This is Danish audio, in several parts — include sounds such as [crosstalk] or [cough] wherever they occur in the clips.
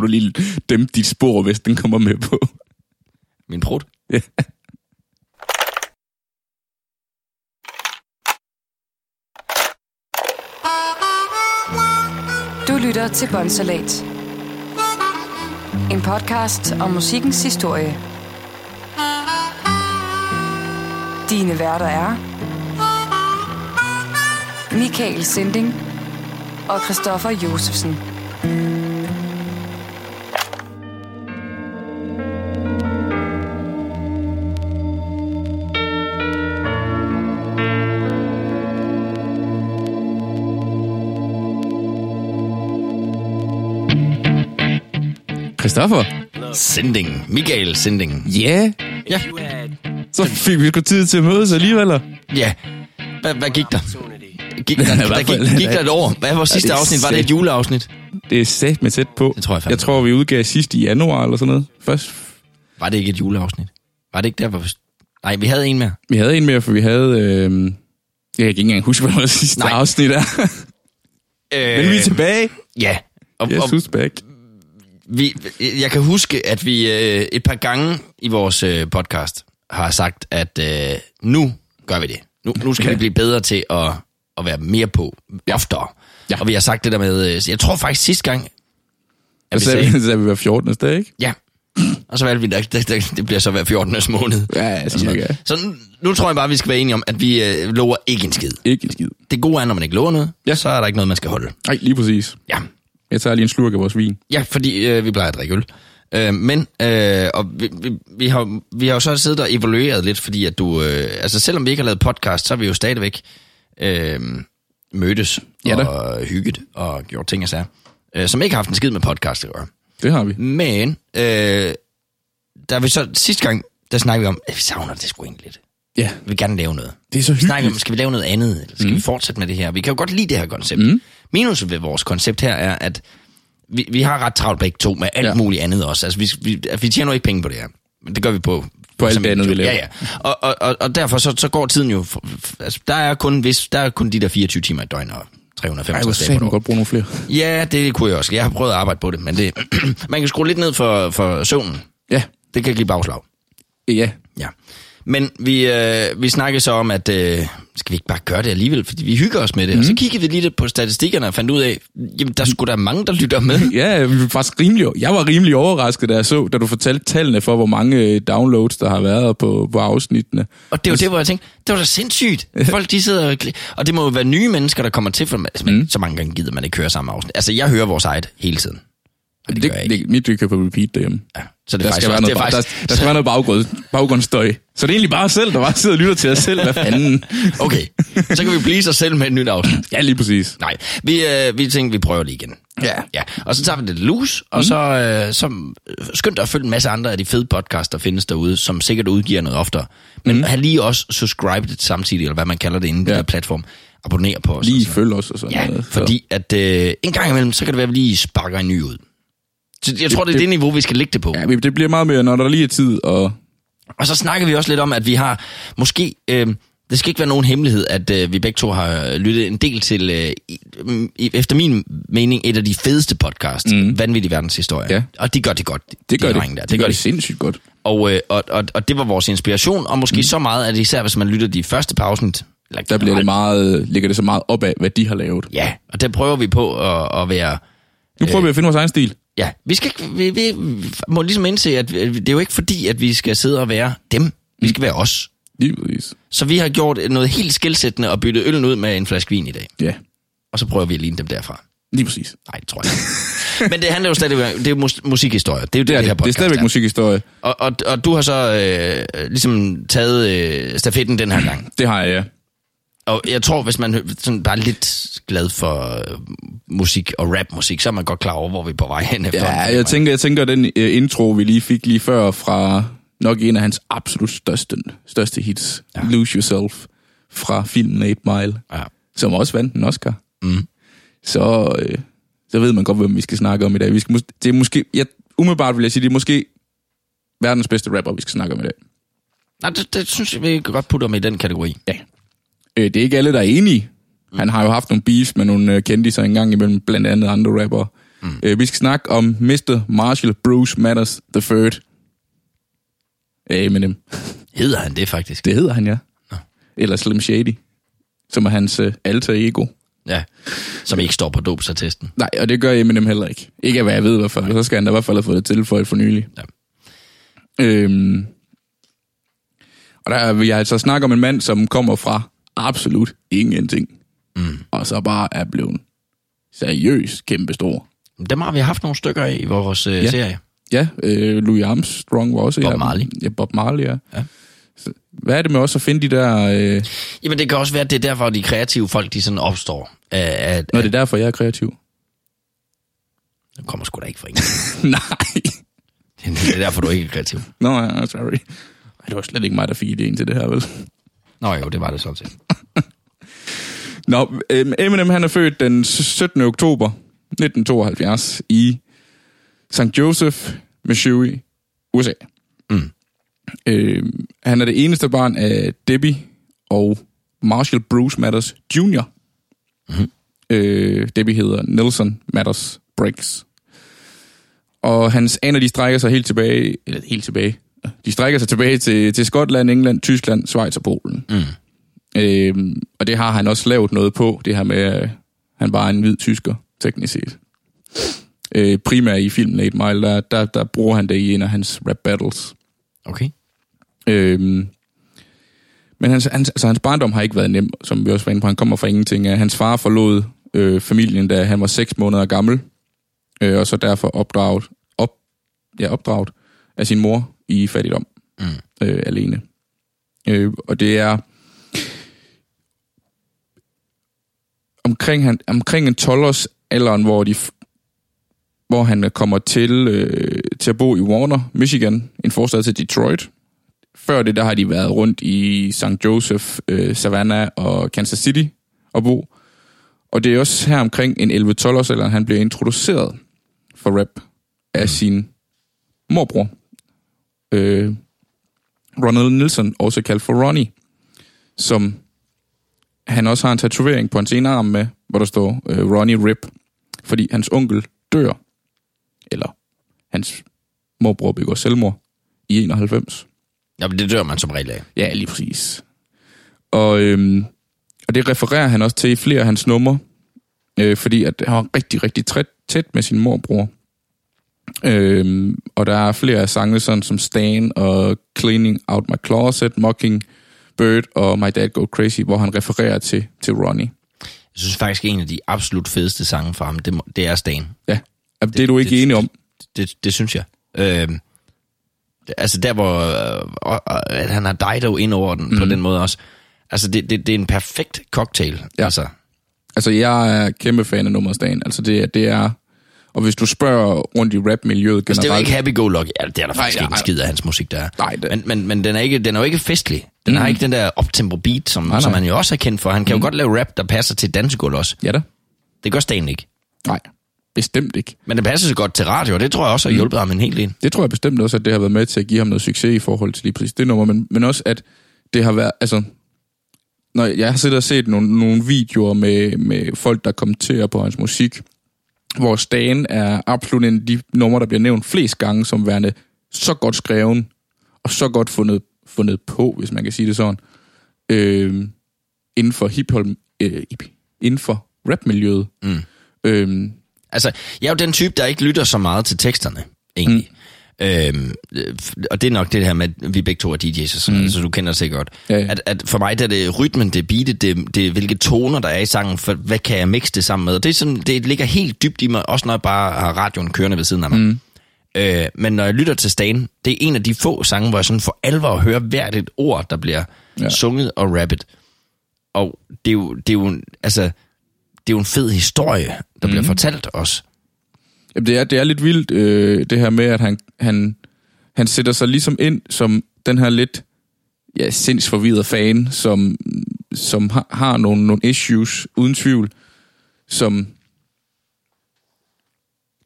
må du lige dæmpe dit spor, hvis den kommer med på. Min prut. Ja. Du lytter til Bonsalat. En podcast om musikkens historie. Dine værter er Michael Sinding og Christoffer Josefsen. Christoffer? Sending. Michael Sending. Ja, Ja. så fik vi sgu tid til at mødes alligevel. Ja. Hvad, hvad gik der? Gik der, [laughs] der, gik, gik der et år? Hvad var sidste det afsnit? Var det et juleafsnit? Det er sat med tæt på. Det tror jeg. Jeg tror, vi udgav sidst i januar eller sådan noget. Først, Var det ikke et juleafsnit? Var det ikke der, hvor. Nej, vi havde en mere. vi havde en mere, for vi havde... Øh, jeg kan ikke engang huske, hvad vores sidste Nej. afsnit er. Øh, Men vi er tilbage. Ja. Og, Yes, og back? Vi, jeg kan huske, at vi øh, et par gange i vores øh, podcast har sagt, at øh, nu gør vi det. Nu, nu skal Ja. vi blive bedre til at, at være mere på oftere. Ja. Og vi har sagt det der med... Øh, jeg tror faktisk sidste gang, at Så vi sagde, vi, sagde vi hver 14. dag, ikke? Ja. Og så valgte vi, at det, det, det bliver så hver 14. måned. Ja, cirka. Så nu, nu tror jeg bare, vi skal være enige om, at vi øh, lover ikke en skid. Ikke en skid. Det gode er, når man ikke lover noget, ja. Ja. så er der ikke noget, man skal holde. Nej, lige præcis. Ja, Jeg tager lige en slurk af vores vin. ja fordi øh, vi plejer at drikke øl. Øh, men, øh, og vi, vi, vi, har, vi har jo så siddet og evalueret lidt, fordi at du, øh, altså selvom vi ikke har lavet podcast, så har vi jo stadigvæk øh, mødtes Ja da. og hygget og gjort ting og sager, øh, som ikke har haft en skid med podcast at gøre. Det har vi. Men, øh, der vi så sidste gang, der snakkede vi om, at vi savner det sgu egentlig lidt. Ja, Vi vil gerne lave noget. det er så Vi snakker om, hyggeligt. skal vi lave noget andet, eller skal mm. vi fortsætte med det her? Vi kan jo godt lide det her koncept. Mm. Minus ved vores koncept her er, at vi, vi har ret travlt begge to med alt ja. Muligt andet også. Altså, vi, vi, vi tjener jo ikke penge på det her. Men det gør vi på... På alt det andet, vi laver. Ja, ja. Og, og, og, og derfor så, så går tiden jo... For, altså, der er kun, hvis, der er kun de der 24 timer i døgn og Ej, 365 hvor dage på et godt bruge nogle flere. Ja, det kunne jeg også. Jeg har prøvet at arbejde på det, men det, [clears throat] man kan skrue lidt ned for, for søvnen. Ja, Det kan give bagslag. ja. Ja. Men vi, øh, vi snakkede så om, at øh, skal vi ikke bare gøre det alligevel, fordi vi hygger os med det. Mm. Og så kiggede vi lige lidt på statistikkerne og fandt ud af, jamen der skulle der mange, der lytter med. [laughs] Ja, vi var faktisk rimelig, jeg var rimelig overrasket, da jeg så, da du fortalte tallene for, hvor mange øh, downloads, der har været på, på afsnittene. Og det var det, hvor jeg tænkte, det var da sindssygt. [laughs] Folk, de sidder og, og det må jo være nye mennesker, der kommer til, for altså, men så mange gange gider man ikke høre samme afsnit. Altså, jeg hører vores eget hele tiden. Og det, det det, mit det kører på repeat derhjemme. Ja. Så det er Der faktisk, skal, være noget, det er faktisk, der, der skal være noget baggrund, baggrundsstøj. Så det er egentlig bare os selv, der bare sidder og lytter til os selv. Hvad fanden? [laughs] Okay, så kan vi please os selv med et nyt afsnit. Ja, lige præcis. Nej, vi, øh, vi tænkte, vi prøver det igen. Ja. ja. Og så tager vi lidt loose, og så, øh, så øh, skynd dig at følge en masse andre af de fede podcasts, der findes derude, som sikkert udgiver noget oftere. Men mm. have lige også subscribed samtidig, eller hvad man kalder det inden ja. Her platform. Abonner på os. Lige og så. følg os og sådan Ja, noget. Så- fordi at øh, en gang imellem, så kan det være, at vi lige sparker en ny ud. Så jeg tror, det er det, det- niveau, vi skal lægge det på. Ja, det bliver meget mere, når der lige er tid, og Og så snakker vi også lidt om, at vi har måske... Øh, det skal ikke være nogen hemmelighed, at øh, vi begge to har lyttet en del til, øh, i, efter min mening, et af de fedeste podcasts, mm. Vanvittig Verdenshistorie. Ja. Og de gør det godt. det gør de det. drenge Der. Det gør det sindssygt godt. Og, øh, og, og, og det var vores inspiration, og måske mm. så meget, at især hvis man lytter de første afsnit, eller Der bliver det meget, ligger det så meget op af, hvad de har lavet. Ja, og der prøver vi på at, at være... Nu prøver vi at finde vores egen stil. Ja, vi, skal, ikke- vi, vi må ligesom indse, at vi- det er jo ikke fordi, at vi skal sidde og være dem. Vi skal være os. Lige præcis. Så vi har gjort noget helt skilsættende og byttet øllen ud med en flaske vin i dag. Ja, Og så prøver vi at ligne dem derfra. lige præcis. Nej, det tror jeg ikke. Men det handler jo stadigvæk det er mus- musikhistorie. Det er jo det, Det er, det her det. det er podcast stadigvæk musikhistorie. Og, og, og du har så øh, ligesom taget øh, stafetten den her gang. Det har jeg, ja. Og jeg tror, hvis man sådan bare er lidt glad for øh, musik og rapmusik, så er man godt klar over, hvor vi er på vej hen. Ja, jeg tænker, jeg tænker den uh, intro, vi lige fik lige før fra nok en af hans absolut største, største hits, ja. Lose Yourself, fra filmen 8 Mile, Ja. som også vandt en Oscar. Mm. Så, øh, så ved man godt, hvem vi skal snakke om i dag. Vi skal, det er måske, jeg, umiddelbart vil jeg sige, det er måske verdens bedste rapper, vi skal snakke om i dag. Nej, det, det synes jeg, vi godt putte ham i den kategori. Ja. Øh, det er ikke alle, der er enige. Han har jo haft nogle beefs med nogle øh, kendiser engang imellem, blandt andet andre rapper. Mm. Øh, vi skal snakke om Mr. Marshall Bruce Matters the Third. Eminem. Hedder han det faktisk? Det hedder han, ja. Nå. Eller Slim Shady, som er hans uh, alter ego. Ja, som ikke står på dopsattesten. Nej, og det gør Eminem heller ikke. Ikke hvad jeg ved i hvert fald. Så skal han da i hvert fald have fået det tilføjet for nylig. Ja. Øhm, og der vil jeg altså snakke om en mand, som kommer fra absolut ingenting. Mm. Og så bare er blevet seriøst kæmpestor. Dem har vi haft nogle stykker af i vores øh, ja. serie. Ja, øh, Louis Armstrong var også Bob Marley. Ja, Bob Marley, ja. ja. Så, hvad er det med også at finde de der... Øh... Jamen, det kan også være, at det er derfor, de kreative folk, de sådan opstår. At, at, Nå, det er derfor, jeg er kreativ. Det kommer sgu da ikke fra en. [laughs] Nej. Det er derfor, du ikke er kreativ. Nå, ja, sorry. Det var slet ikke mig, der fik idéen til det her, vel? Nå jo, det var det sådan [laughs] set. Nå, Eminem han er født den 17. oktober 1972 i St. Joseph, Missouri, USA. Mm. Øh, han er det eneste barn af Debbie og Marshall Bruce Matters Jr. Mm-hmm. Øh, Debbie hedder Nelson Matters Briggs. Og hans aner, de strækker sig helt tilbage, eller helt tilbage, de strækker sig tilbage til, til Skotland, England, Tyskland, Schweiz og Polen. Mm. Øh, og det har han også lavet noget på, det her med, at han bare er en hvid tysker, teknisk set. Øh, primært i filmen 8 Mile, der, der, der bruger han det i en af hans rap battles. Okay. Øhm, men hans, hans, altså, hans barndom har ikke været nem, som vi også var inde på. Han kommer fra ingenting. Hans far forlod øh, familien, da han var 6 måneder gammel, øh, og så derfor opdraget, op, ja, opdraget af sin mor i fattigdom mm. øh, alene. Øh, og det er omkring, han, omkring en 12-års alderen, hvor, de, hvor han kommer til, øh, til at bo i Warner, Michigan, en forstad til Detroit. Før det, der har de været rundt i St. Joseph, øh, Savannah og Kansas City og bo. Og det er også her omkring en 11-12 års alderen, han bliver introduceret for rap af mm. sin morbror, øh, Ronald Nilsson, også kaldt for Ronnie, som han også har en tatovering på hans ene arm med, hvor der står øh, Ronnie Rip, fordi hans onkel dør, eller hans morbror begår selvmord i 91. Ja, men det dør man som regel af. Ja, lige præcis. Og, øhm, og det refererer han også til i flere af hans numre, øh, fordi at han var rigtig, rigtig tæt, tæt med sin morbror. Øhm, og der er flere af sange, sådan som Stan og Cleaning Out My Closet, Mocking Bird og My Dad Go Crazy, hvor han refererer til, til Ronnie. Jeg synes faktisk, en af de absolut fedeste sange fra ham, det, det er Stan. Ja, det, det er du ikke det, enig om. Det, det, det synes jeg. Øhm, altså der, hvor øh, han har Dido ind over den mm. på mhm. den måde også. Altså det, det, det er en perfekt cocktail. Ja. Altså. altså jeg er kæmpe fan af nummerstagen. Altså det, det er og hvis du spørger rundt i rap-miljøet generelt... Altså, det er jo ikke happy-go-lucky. Ja, det er der faktisk nej, ikke en skid af hans musik, der er. Nej, det... Men, men, men den, er ikke, den er jo ikke festlig. Den mm. har ikke den der optempo beat, som, nej, nej. som han jo også er kendt for. Han kan mm. jo godt lave rap, der passer til dansegulv også. Ja da. Det gør Stan ikke. Nej, bestemt ikke. Men det passer så godt til radio, og det tror jeg også har mm. hjulpet mm. ham en hel del. Det tror jeg bestemt også, at det har været med til at give ham noget succes i forhold til lige præcis det nummer, men, men også at det har været, altså, når jeg har siddet og set nogle, nogle videoer med, med folk, der kommenterer på hans musik, hvor Stan er absolut en af de numre, der bliver nævnt flest gange som værende så godt skreven, og så godt fundet, fundet på, hvis man kan sige det sådan, øh, inden for hiphop, øh, inden for rapmiljøet. Mm. Øh, altså, jeg er jo den type, der ikke lytter så meget til teksterne, egentlig. Mm. Øhm, og det er nok det her med, at vi begge to er DJ's, sådan, mm. så du kender det sikkert godt. Ja, ja. At, at for mig der er det rytmen, det er beatet, det, det er hvilke toner, der er i sangen, for hvad kan jeg mixe det sammen med. Og det, er sådan, det ligger helt dybt i mig, også når jeg bare har radioen kørende ved siden af mig. Mm. Øh, men når jeg lytter til Stan, det er en af de få sange, hvor jeg sådan for alvor hører hvert et ord, der bliver ja. sunget og rappet. Og det er jo, det er jo, altså, det er jo en fed historie, der mm. bliver fortalt os. Jamen, det er, det er lidt vildt, øh, det her med, at han, han, han sætter sig ligesom ind som den her lidt ja, sindsforvidret fan, som, som har, har nogle, nogle issues, uden tvivl, som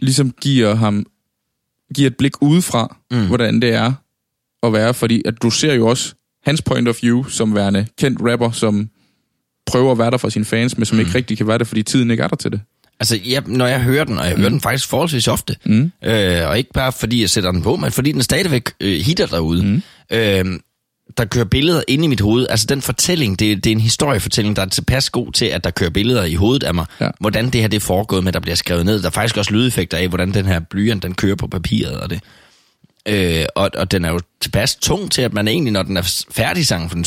ligesom giver ham giver et blik udefra, mm. hvordan det er at være, fordi at du ser jo også hans point of view som værende kendt rapper, som prøver at være der for sine fans, men som mm. ikke rigtig kan være der, fordi tiden ikke er der til det. Altså, ja, når jeg hører den, og jeg hører den faktisk forholdsvis ofte, mm. øh, og ikke bare fordi jeg sætter den på, men fordi den stadigvæk øh, hitter derude, mm. øh, der kører billeder ind i mit hoved. Altså den fortælling, det, det er en historiefortælling, der er tilpas god til, at der kører billeder i hovedet af mig. Ja. Hvordan det her det er foregået med, der bliver skrevet ned. Der er faktisk også lydeffekter af, hvordan den her blyant, den kører på papiret og det. Øh, og, og den er jo tilpas tung til, at man egentlig, når den er færdig sang, for den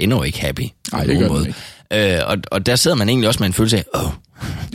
ender jo ikke happy. Nej, det gør den måde. Øh, og, og der sidder man egentlig også med en følelse af, åh, oh,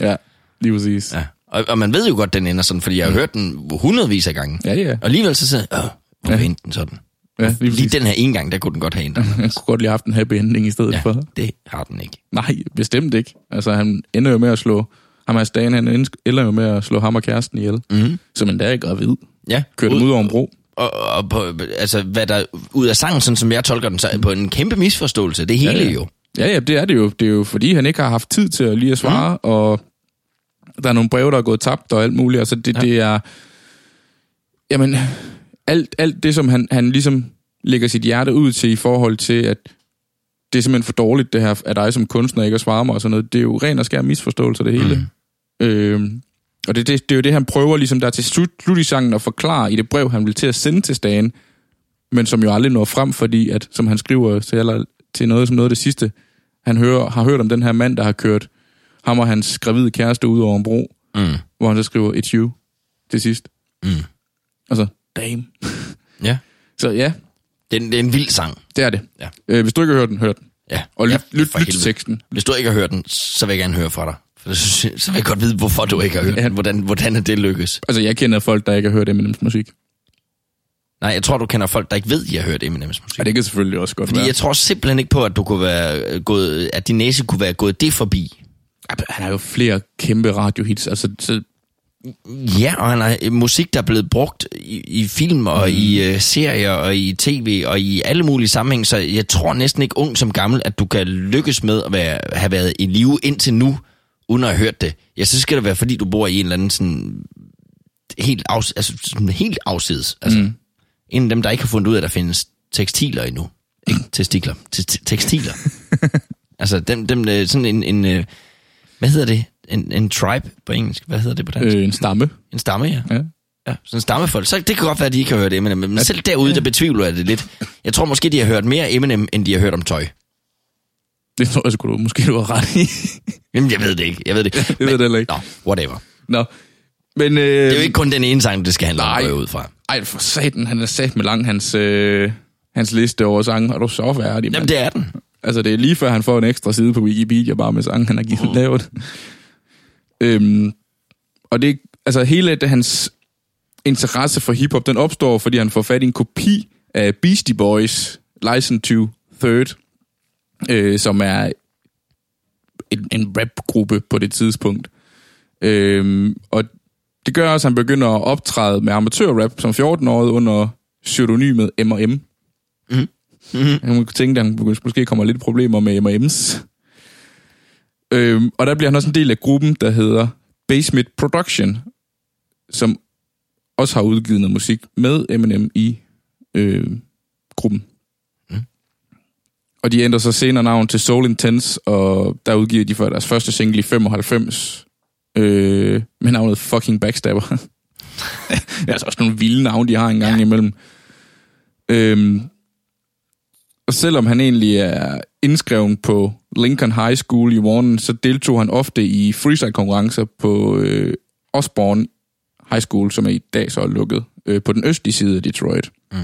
Ja, lige præcis. ja. Og, og man ved jo godt, den ender sådan, fordi jeg har hørt den hundredvis af gange. Ja, ja. Og alligevel så sidder jeg, hvorfor ja. den sådan? Ja, lige Lige den her ene gang, der kunne den godt have ændret. [laughs] Jeg kunne godt lige have haft en happy ending i stedet Ja, for. det har den ikke. Nej, bestemt ikke. Altså, han ender jo med at slå... Ham og Stan, han ender- jo med at slå ham og kæresten ihjel. Mm. Som endda er gravid. Ja. Kører dem ud over en bro. Og, og på, altså, hvad der ud af sangen, sådan som jeg tolker den, så er på en kæmpe misforståelse. Det hele Ja, ja. jo. Ja, ja, det er det jo. Det er jo fordi, han ikke har haft tid til at lige at svare, mm. og der er nogle breve, der er gået tabt og alt muligt. Altså, det, ja. det er... Jamen, alt, alt det, som han, han ligesom lægger sit hjerte ud til i forhold til, at det er simpelthen for dårligt, det her af dig som kunstner ikke at svare mig og sådan noget. Det er jo ren og skær misforståelse, det hele. Mm. Øhm, og det, det, det er jo det, han prøver ligesom der til slut, slut i sangen at forklare i det brev, han vil til at sende til Stan, men som jo aldrig når frem, fordi at, som han skriver til, aller, til noget som noget af det sidste, han hører, har hørt om den her mand, der har kørt ham og hans gravide kæreste ud over en bro, Mm. hvor han så skriver, it's you, til sidst. Mm. Altså, damn. [laughs] Ja. Så ja, Det er, en, det er en vild sang. det er det. Ja. Øh, hvis du ikke har hørt den, hør den. Ja. Og lyt, ja, lyt, lyt til teksten. Hvis du ikke har hørt den, så vil jeg gerne høre fra dig. For så, så vil jeg godt vide, hvorfor du ikke har hørt Ja. den. Hvordan, hvordan det lykkes? Altså, jeg kender folk, der ikke har hørt Eminems musik. Nej, jeg tror, du kender folk, der ikke ved, de har hørt Eminems musik. Ja, det kan selvfølgelig også godt Fordi være. jeg tror simpelthen ikke på, at du kunne være gået, at din næse kunne være gået det forbi. Han har jo flere kæmpe radiohits. Altså, så, Ja, og han har øh, musik, der er blevet brugt i, i film og mm. i øh, serier og i tv og i alle mulige sammenhæng, så jeg tror næsten ikke ung som gammel, at du kan lykkes med at være, have været i live indtil nu, uden at have hørt det. Ja, så skal det være, fordi du bor i en eller anden sådan helt, afs, altså, sådan helt afsides. Altså, mm. En af dem, der ikke har fundet ud af, at der findes tekstiler endnu. Ikke testikler, te- te- tekstiler. [laughs] altså, dem, dem øh, sådan en, en øh, hvad hedder det? En, en tribe på engelsk. Hvad hedder det på dansk? øh, en stamme. En stamme, ja. Ja. Ja, sådan stammefolk. Så det kan godt være, at de ikke har hørt Eminem. Men selv derude, der betvivler jeg det lidt. Jeg tror måske, de har hørt mere Eminem, end de har hørt om tøj. Det tror jeg sgu, du måske du har ret i. [laughs] Jamen, jeg ved det ikke. Jeg ved det ikke. [laughs] Jeg ved det heller ikke. Nå, whatever. Nå. Men, øh, Det er jo ikke kun den ene sang, det skal handle om, Nej. jeg ud fra. Ej, for satan, han er sat med lang, hans, øh, hans liste over sange. Er du så færdig, mand? Jamen, det er den. Altså, det er lige før, han får en ekstra side på Wikipedia, bare med sange, han har givet uh. lavet. Øhm, og det, altså, hele det, hans interesse for hiphop, den opstår, fordi han får fat i en kopi af Beastie Boys, License to Third, øh, som er en, en rapgruppe på det tidspunkt. Øhm, og det gør også, at han begynder at optræde med amatørrap som 14-årig under pseudonymet M&M. Mhm. Han kunne tænke, at han måske kommer lidt problemer med M&M's. Øhm, og der bliver han også en del af gruppen, der hedder Basement Production, som også har udgivet noget musik med Eminem i øh, gruppen. Mm. Og de ændrer så senere navn til Soul Intense, og der udgiver de for deres første single i 95 øh, med navnet Fucking Backstabber. [laughs] det er altså også nogle vilde navne, de har en gang ja. imellem. Øhm, selvom han egentlig er indskreven på Lincoln High School i Warren, så deltog han ofte i freestyle-konkurrencer på øh, Osborne High School, som er i dag så er lukket, øh, på den østlige side af Detroit. Mm.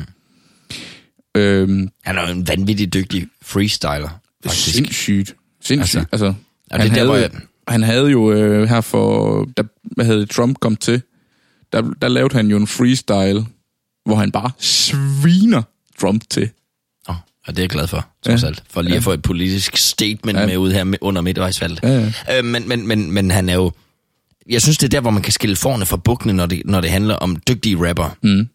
Øhm, Han er en vanvittig dygtig freestyler, faktisk. sindssygt. Sindssygt. Altså, altså, Og det er der, jeg... han havde jo øh, her for, da, hvad havde Trump kom til, der, der lavede han jo en freestyle, hvor han bare sviner Trump til. Og det er jeg glad for, trods Ja. alt. For lige Ja. at få et politisk statement Ja. med ud her under midtvejsvalget. Ja, ja. Øh, men, men, men, men han er jo... Jeg synes, det er der, hvor man kan skille forne fra bukkene, når det, når det handler om dygtige rapper. Mm.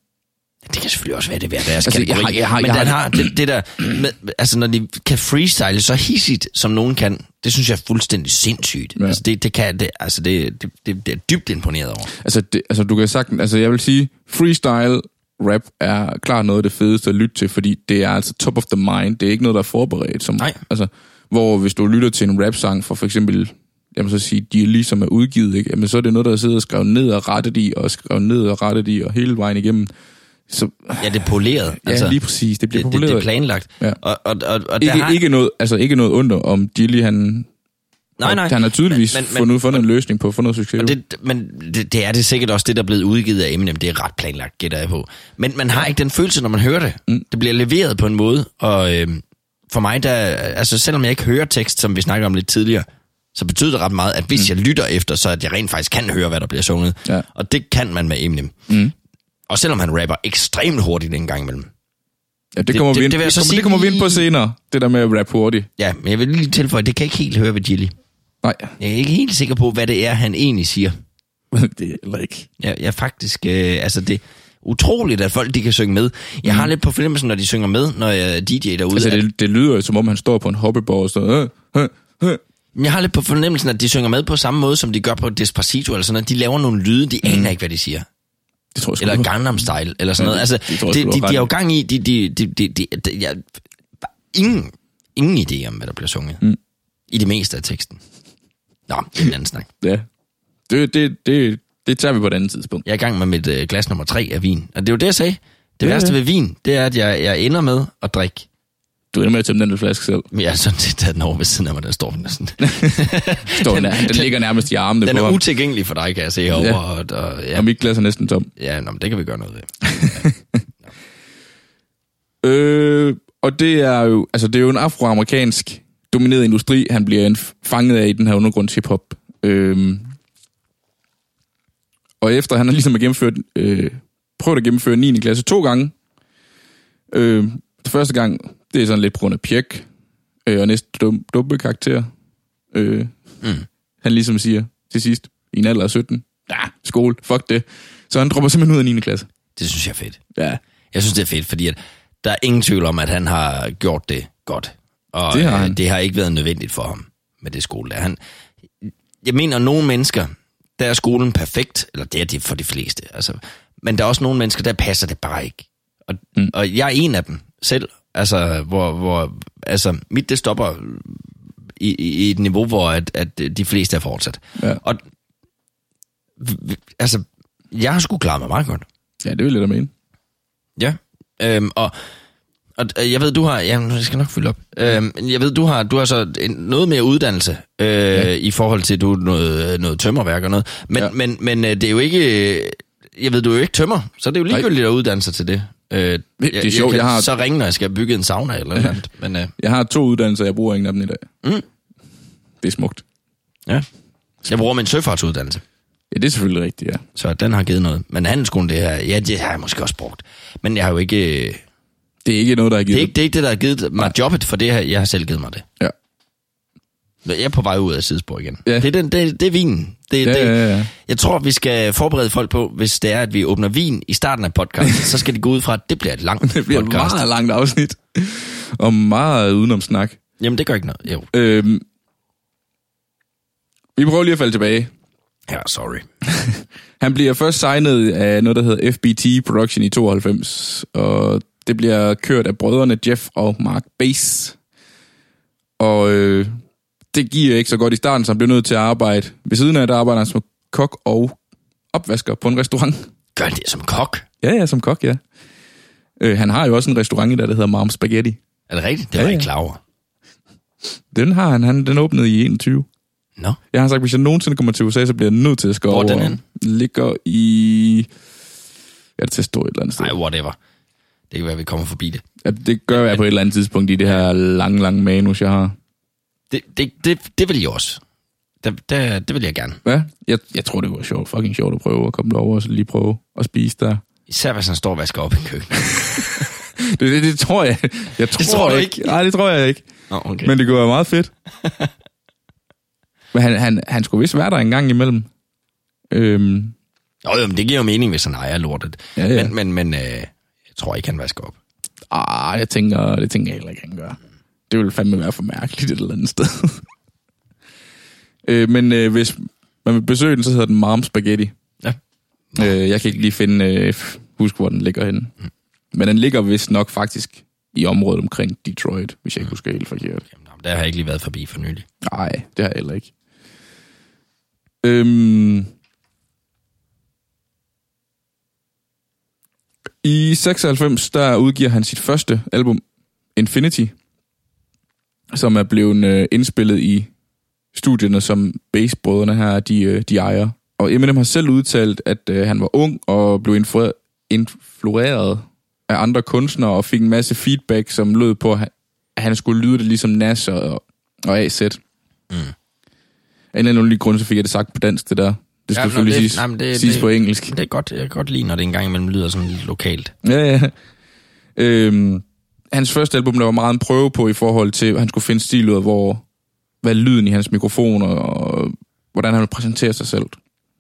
Det kan selvfølgelig også være det hver deres Altså, jeg har- jeg har- men jeg den har- har det, det der... Med, altså, når de kan freestyle så hissigt, som nogen kan, det synes jeg er fuldstændig sindssygt. Ja. Altså, det, det kan... Det, altså, det, det, det, det er dybt imponeret over. Altså, det, altså, du kan sagtens, altså, jeg vil sige, freestyle rap er klart noget af det fedeste at lytte til, fordi det er altså top of the mind. Det er ikke noget, der er forberedt. Som, Nej. Altså, hvor hvis du lytter til en rap-sang fra for eksempel jamen så sige, de er ligesom er udgivet, ikke? Jamen så er det noget, der sidder og skrevet ned og rettet i, og skrevet ned og rettet i, og hele vejen igennem. Så, Ja, det er poleret. altså, ja, lige præcis, det bliver det, det, det populeret. er planlagt. Ja. Og, og, og, og der ikke, har, ikke, noget, altså ikke noget under om Gilly, han, nej, nej. han har tydeligvis Men- men, men- fundet, fundet en løsning på noget succes. Og det, men det, det er det sikkert også det, der er blevet udgivet af Eminem. Det er ret planlagt, gætter jeg på. Men man har ikke den følelse, når man hører det. Mm. Det bliver leveret på en måde, og øh, for mig, der, altså selvom jeg ikke hører tekst, som vi snakkede om lidt tidligere, så betyder det ret meget, at hvis mm. jeg lytter efter, så at jeg rent faktisk kan høre, hvad der bliver sunget. Ja. Og det kan man med Eminem. Mm. Og selvom han rapper ekstremt hurtigt en gang imellem. ja, det, det- kommer det- vi ind, det det, så kommer, sige det kommer vi ind på senere, det der med at rappe hurtigt. Ja, men jeg vil lige tilføje, det kan jeg ikke helt høre ved Gilly. Nej, Jeg er ikke helt sikker på, hvad det er, han egentlig siger. [laughs] det er heller ikke. Jeg, jeg faktisk, øh, altså det er utroligt, at folk de kan synge med. Jeg har lidt på fornemmelsen, når de synger med, når jeg DJ derude. Altså, det, det lyder jo, som om han står på en hoppeborg og sådan, øh, øh, øh. jeg har lidt på fornemmelsen, at de synger med på samme måde, som de gør på Despacito, eller sådan noget. De laver nogle lyde, de aner ikke, hvad de siger. Det tror jeg Eller. Gangnam Style, eller sådan Ja, noget. Altså, det- det de, de, de er jo gang i, de, de, de, de, de, de jeg, ingen, ingen idé om, hvad der bliver sunget. Mm. I det meste af teksten. Nå, det er en anden snak. Ja. Det, det, det, det tager vi på et andet tidspunkt. Jeg er i gang med mit øh, glas nummer tre af vin. Og det er jo det, jeg sagde. Det Ja, værste ja. ved vin, det er, at jeg, jeg ender med at drikke. Du ender med at tømme den der flaske selv. Men jeg har sådan set taget den over ved siden af mig, den står næsten. [laughs] Står den, den, den ligger nærmest i armene Den på er ham. utilgængelig for dig, kan jeg se herovre. Ja. Og, og, ja, Og mit glas er næsten tom. ja nå, men det kan vi gøre noget ved. [laughs] Øh, og det er jo, altså det er jo en afroamerikansk domineret industri, han bliver fanget af i den her undergrunds hiphop. Øh, og efter han har ligesom gennemført, øh, prøvet at gennemføre 9. klasse to gange. Øh, det første gang, det er sådan lidt på grund af pjek, øh, og næste dum, dumme karakter. Øh, Mm. Han ligesom siger til sidst, i en alder af 17, ja, skole, fuck det. Så han dropper simpelthen ud af 9. klasse. Det synes jeg er fedt. Ja, Jeg synes, det er fedt, fordi at der er ingen tvivl om, at han har gjort det godt. Og Det har øh, han. det har ikke været nødvendigt for ham med det skole. Der. Han, jeg mener, nogle mennesker, der er skolen perfekt, eller det er det for de fleste. Altså, men der er også nogle mennesker, der passer det bare ikke. Og, mm. Og jeg er en af dem selv. Altså, hvor, hvor altså, mit det stopper i, i, et niveau, hvor at, at de fleste er fortsat. Ja. Og altså, jeg har sgu klaret mig meget godt. ja det vil jeg da mene. Ja, øhm, og, og øh, jeg ved, du har, ja, jeg skal nok fylde op. Øhm, jeg ved, du har, du har så en, noget mere uddannelse øh, ja. i forhold til du noget, noget tømmerværk og noget. Men, ja. Men, men øh, det er jo ikke, øh, jeg ved, du er jo ikke tømmer, så det er jo ligegyldigt at uddanne sig til det. Øh, det er sjovt, jeg, jeg har- så ringe, når jeg skal bygge en sauna eller noget andet. Men øh, Jeg har to uddannelser, jeg bruger ingen af dem i dag. Mm. Det er smukt. ja, jeg bruger min søfartsuddannelse. Ja, det er selvfølgelig rigtigt, ja. Så den har givet noget. Men handelsskolen, det her, ja, det har jeg måske også brugt. Men jeg har jo ikke... Det er ikke noget, der er Det givet. er ikke det, er ikke det der har givet mig jobbet, for det her, jeg har selv givet mig det. Ja. Jeg er på vej ud af sidespor igen. Ja. Det, er den, det, det er vinen. Det, Ja, det, ja, ja. Jeg tror, vi skal forberede folk på, hvis det er, at vi åbner vin i starten af podcasten, [laughs] så skal de gå ud fra, at det bliver et langt Det bliver et podcast. meget langt afsnit. Og meget udenom snak. Jamen, det gør ikke noget. Jo. Øhm, vi prøver lige at falde tilbage. Ja, sorry. [laughs] Han bliver først signet af noget, der hedder FBT Production i 92, og det bliver kørt af brødrene Jeff og Mark Bass. Og øh, det giver ikke så godt i starten, så han bliver nødt til at arbejde. Ved siden af, der arbejder han som kok og opvasker på en restaurant. Gør han det som kok? Ja, ja, som kok, ja. Øh, han har jo også en restaurant, der, der hedder Mom Spaghetti. Er det rigtigt? Det var Ja, jeg ikke klar over. Den har han, han den åbnede i 21. Nå. Jeg har sagt, hvis jeg nogensinde kommer til USA, så bliver jeg nødt til at skåre Hvor er den over. Ligger i... Ja, det til at stå et eller andet sted. Nej, whatever. Det kan være, at vi kommer forbi det. Ja, det gør jeg på et eller andet tidspunkt i det her lange, lange manus, jeg har. Det, det, det, det vil jeg også. Det, det, det vil jeg gerne. Ja, jeg, jeg tror, det var sjovt, fucking sjovt at prøve at komme derover og så lige prøve at spise der. Især hvis han står og vasker op i køkkenet. [laughs] Det, det, det tror jeg. jeg tror tror du ikke. ikke? Nej, det tror jeg ikke. Nå, okay. Men det kunne være meget fedt. [laughs] Men han, han, han skulle vist være der en gang imellem. Øhm, Nå, jo, men det giver jo mening, hvis han ejer lortet. Ja, ja. Men, men, men øh, jeg tror ikke, han vasker op. ah, jeg tænker, det tænker jeg heller ikke, han gør. Det ville fandme være for mærkeligt et eller andet sted. [laughs] øh, men øh, hvis man vil besøge den, så hedder den Mom Spaghetti. Ja. Øh, jeg kan ikke lige finde, øh, huske, hvor den ligger henne. Mm. Men den ligger vist nok faktisk i området omkring Detroit, hvis jeg Mm. ikke husker helt forkert. Jamen, der har jeg ikke lige været forbi for nylig. Nej, det har jeg heller ikke. Øhm, I 96, der udgiver han sit første album, Infinity, som er blevet øh, indspillet i studierne, som bassbrødrene her, de, øh, de ejer. Og Eminem har selv udtalt, at øh, han var ung og blev influ- influeret af andre kunstnere og fik en masse feedback, som lød på, at han skulle lyde det ligesom Nas og, og AZ. Mm. Af en eller anden grund, så fik jeg det sagt på dansk, det der. Det skal Ja, selvfølgelig det- siges, nej, det- siges det- på engelsk. Det er godt, jeg kan godt lide, når det engang imellem lyder sådan lidt lokalt. [laughs] Ja, ja. Øhm, hans første album, der var meget en prøve på i forhold til, at han skulle finde stil ud af, hvor, hvad lyden i hans mikrofoner, og hvordan han vil præsentere sig selv.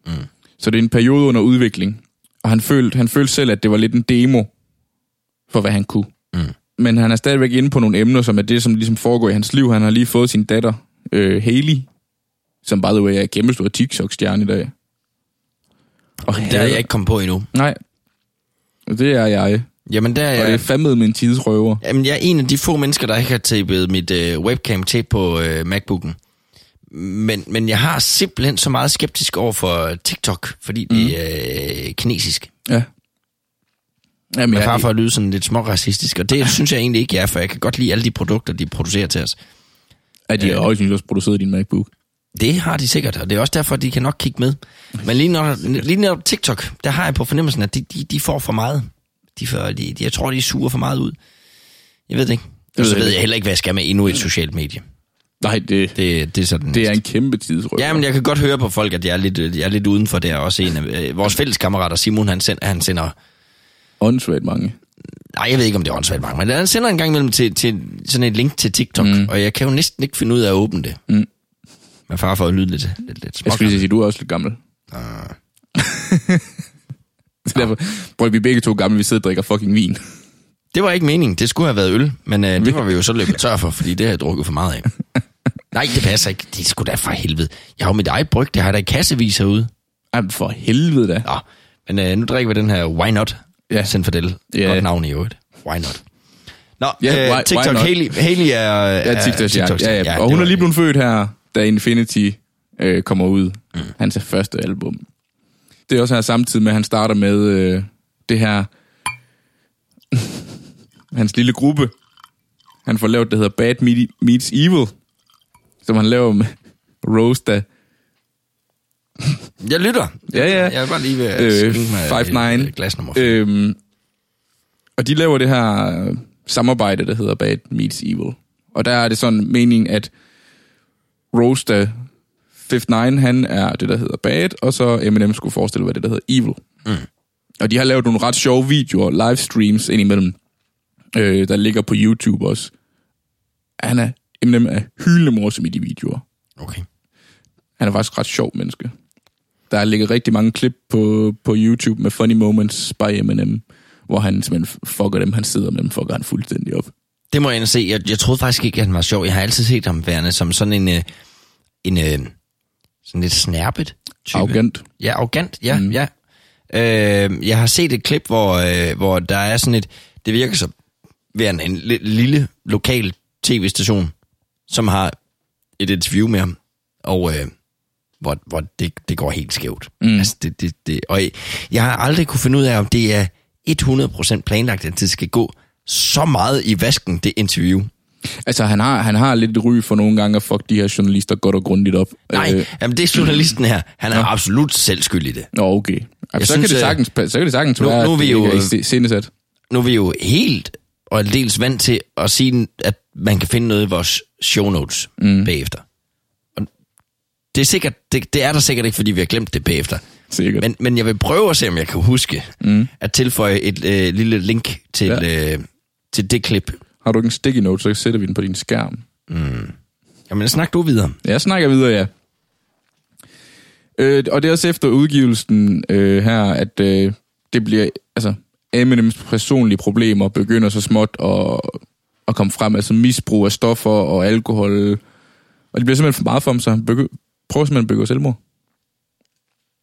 Mm. Så det er en periode under udvikling. Og han følte, han følte selv, at det var lidt en demo for, hvad han kunne. Mm. Men han er stadigvæk inde på nogle emner, som er det, som ligesom foregår i hans liv. Han har lige fået sin datter, øh, Haley, som by the way er kæmpe stor TikTok-stjerne i dag. Og Det er jeg ikke kommet på endnu. Nej, det er jeg. Jamen, der er Og det er jeg... fandme med en tidsrøver. Jamen, jeg er en af de få mennesker, der ikke har tapet mit øh, webcam til på øh, MacBooken. Men, men jeg har simpelthen så meget skeptisk over for TikTok, fordi det Mhm. er øh, kinesisk. Ja. Jamen, jeg, far for at lyde sådan lidt småracistisk, og det [laughs] synes jeg egentlig ikke, jeg er, for jeg kan godt lide alle de produkter, de producerer til os. at de har også, også produceret din MacBook. Det har de sikkert, og det er også derfor, de kan nok kigge med. Men lige når, lige når TikTok, der har jeg på fornemmelsen, at de, de, de får for meget. De, får, de, de, jeg tror, de suger for meget ud. Jeg ved det ikke. Og så jeg ved jeg heller ikke, hvad jeg skal med endnu et socialt medie. Nej, det, det, Det, er sådan det er en kæmpe tidsrøver. Ja, men jeg kan godt høre på folk, at jeg er lidt, jeg er lidt udenfor det. Også en af øh, vores fælles kammerater, Simon, han, send, han sender... Åndssvagt mange. Nej, jeg ved ikke, om det er åndssvagt mange, men han sender en gang imellem til, til sådan et link til TikTok, mm. og jeg kan jo næsten ikke finde ud af at åbne det. Mm. Men far for at lyde lidt, lidt, lidt Jeg skulle lige sige, du er også lidt gammel. Ah. Så [laughs] derfor, prøv, vi er begge to gamle, vi sidder og drikker fucking vin. Det var ikke meningen. Det skulle have været øl, men øh, det var vi jo så løbet tør for, fordi det har jeg drukket for meget af. [laughs] Nej, det passer ikke. Det sgu da for helvede. Jeg har jo mit eget bryg, det har jeg da i kassevis herude. Ej, for helvede da. Nå, men øh, nu drikker vi den her Why Not? Ja. Zinfandel. Ja. Godt navn i øvrigt. Why Not? Nå, Ja, ja, why- øh, TikTok, why not? Haley, Haley er... Ja, TikTok, ja, TikToks- ja, ja. Og hun er lige blevet født her, da Infinity øh, kommer ud. Mm. Hans første album. Det er også her samtidig med, at han starter med øh, det her... [laughs] hans lille gruppe. Han får lavet, det hedder Bad Meet- Meets Evil. Som han laver med Rose, der Jeg lytter. Ja, ja. Jeg er bare lige ved at Øh, mig Five et, Nine. et glas nummer. Øh, Øhm, og de laver det her samarbejde, der hedder Bad Meets Evil. Og der er det sådan mening, at Rosta Fifth Nine, han er det, der hedder Bad, og så Eminem skulle forestille, hvad det, der hedder Evil. Mm. Og de har lavet nogle ret sjove videoer, livestreams indimellem, øh, der ligger på YouTube også. Han er, Eminem er hyldende morsom i de videoer. okay. Han er faktisk et ret sjov menneske. Der ligger rigtig mange klip på, på YouTube med funny moments by Eminem, hvor han simpelthen fucker dem, han sidder med dem, fucker han fuldstændig op. Det må jeg se. Jeg, jeg troede faktisk ikke, at han var sjov. Jeg har altid set ham værende som sådan en... øh, en øh, sådan lidt snærpet type. Arrogant. Ja, arrogant, ja, mm. ja. Øh, jeg har set et klip, hvor, øh, hvor der er sådan et... Det virker som værende en li- lille lokal tv-station, som har et interview med ham, og øh, hvor, hvor det, det går helt skævt. Mm. Altså, det, det, det, og jeg, jeg har aldrig kunne finde ud af, om det er 100% planlagt, at det skal gå så meget i vasken, det interview. Altså, han har, han har lidt ry for nogle gange at fuck de her journalister godt og grundigt op. Nej, øh. jamen det er journalisten her. Han er ja. absolut selv skyld i det. Nå, okay. Altså, så, synes, kan det øh, sagtens, så kan det sagtens nu- være, nu er vi jo, ikke er øh, i scenesat. nu er vi jo helt og aldeles vant til at sige, at man kan finde noget i vores show notes mm. bagefter. Og det er, sikkert, det, det er der sikkert ikke, fordi vi har glemt det bagefter. Sikkert. Men, men jeg vil prøve at se, om jeg kan huske mm. at tilføje et øh, lille link til, ja. øh, til det klip. Har du ikke en sticky note, så sætter vi den på din skærm. Jamen, snak du videre. Jeg snakker videre, ja. Øh, og det er også efter udgivelsen øh, her, at øh, det bliver, altså, Eminems personlige problemer begynder så småt at, at komme frem, altså misbrug af stoffer og alkohol, og det bliver simpelthen for meget for ham, så han begy- prøver simpelthen at begå selvmord.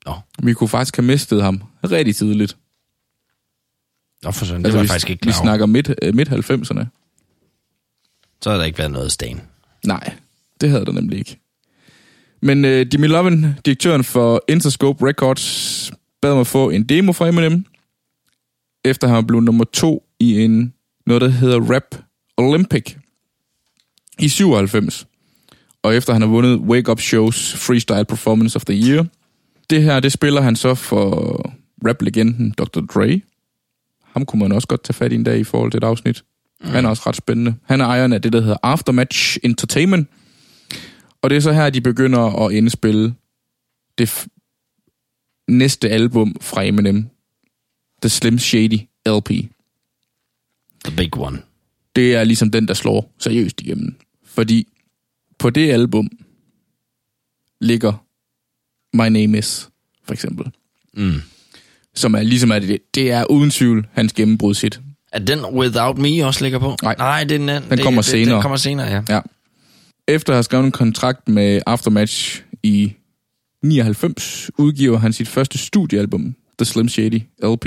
Nå, Vi kunne faktisk have mistet ham rigtig tidligt. Nå for sådan, det altså, var vi, faktisk ikke vi klar over. snakker midt, øh, midt 90'erne. Så har der ikke været noget stan. Nej, det havde der nemlig ikke. Men øh, Jimmy Lovin, direktøren for Interscope Records, bad mig få en demo fra Eminem, efter han blev nummer to i en noget, der hedder Rap Olympic i 97. Og efter han har vundet Wake Up Shows Freestyle Performance of the Year. Det her, det spiller han så for rap-legenden Dr. Dre. Ham kunne man også godt tage fat i en dag i forhold til et afsnit. Mm. Han er også ret spændende. Han er ejeren af det, der hedder Aftermatch Entertainment. Og det er så her, de begynder at indspille det f- næste album fra Eminem. The Slim Shady LP. The big one. Det er ligesom den, der slår seriøst igennem. Fordi på det album ligger My Name Is, for eksempel. Mm. Som er ligesom er det, det er uden tvivl hans gennembrudshit. Er den Without Me også ligger på? Nej. Nej, den, den, Den kommer senere. Den kommer senere, ja. Ja. Efter at have skrevet en kontrakt med Aftermatch i 99, udgiver han sit første studiealbum, The Slim Shady LP,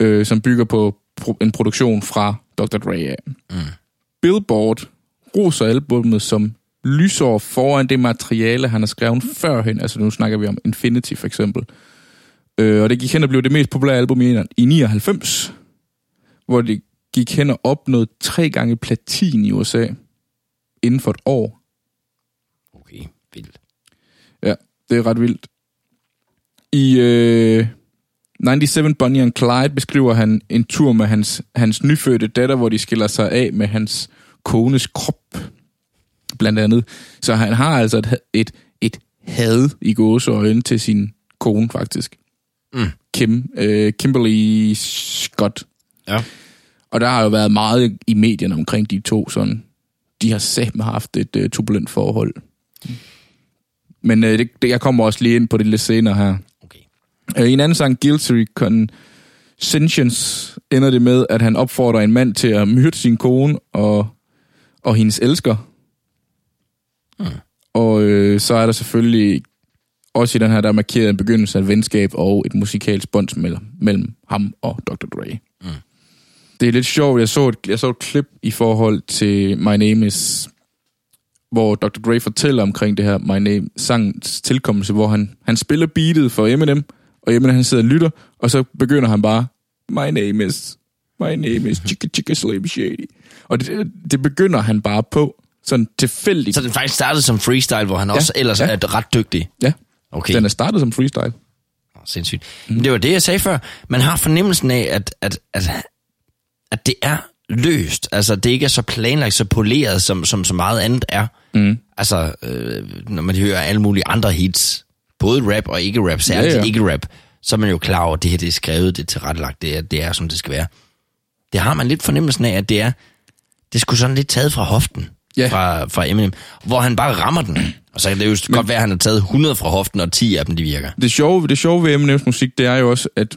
øh, som bygger på pro- en produktion fra Dr. Dre. Mm. Billboard roser albummet som lysår foran det materiale, han har skrevet førhen. Altså nu snakker vi om Infinity for eksempel. Øh, og det gik hen og blev det mest populære album i, i 99, hvor det gik hen og opnåede tre gange platin i USA inden for et år. Okay, vildt. Ja, det er ret vildt. I øh, 97 Bonnie and Clyde beskriver han en tur med hans, hans nyfødte datter, hvor de skiller sig af med hans kones krop, blandt andet. Så han har altså et, et, et had i gåseøjne til sin kone, faktisk. Mm. Kim, øh, Kimberly Scott. Ja. Og der har jo været meget i medierne omkring de to, sådan. De har sammen haft et uh, turbulent forhold. Men uh, det, det, jeg kommer også lige ind på det lidt senere her. Okay. Uh, I en anden sang, Guilty Conscience, ender det med, at han opfordrer en mand til at myrde sin kone og, og hendes elsker. Mm. Og øh, så er der selvfølgelig også i den her, der er markeret en begyndelse af et venskab og et musikalsk bånd mellem, mellem ham og Dr. Dre. Mm. Det er lidt sjovt. Jeg så, et, jeg så et klip i forhold til My Name Is, hvor Dr. Dre fortæller omkring det her My Name sangens tilkommelse, hvor han, han spiller beatet for Eminem, og Eminem han sidder og lytter, og så begynder han bare, My name is, my name is Chicka Chicka Slim Shady. Og det, det begynder han bare på, sådan tilfældigt. Så den faktisk startede som freestyle, hvor han ja, også ellers ja. er ret dygtig. Ja, Okay. den er startet som freestyle. Åh, Sindssygt. Mm. Det var det, jeg sagde før. Man har fornemmelsen af, at, at, at, at det er løst. Altså, det ikke er så planlagt, så poleret, som, som så meget andet er. Mm. Altså, øh, når man hører alle mulige andre hits, både rap og ikke-rap, særligt ja. ja. ikke-rap, så er man jo klar over, at det her det er skrevet, det er tilrettelagt, det er, det er, som det skal være. Det har man lidt fornemmelsen af, at det er, det skulle sådan lidt taget fra hoften, Ja. fra, fra Eminem, hvor han bare rammer den. Og så kan det jo Men, godt være, at han har taget 100 fra hoften, og 10 af dem, de virker. Det sjove, det sjove ved Eminems musik, det er jo også, at,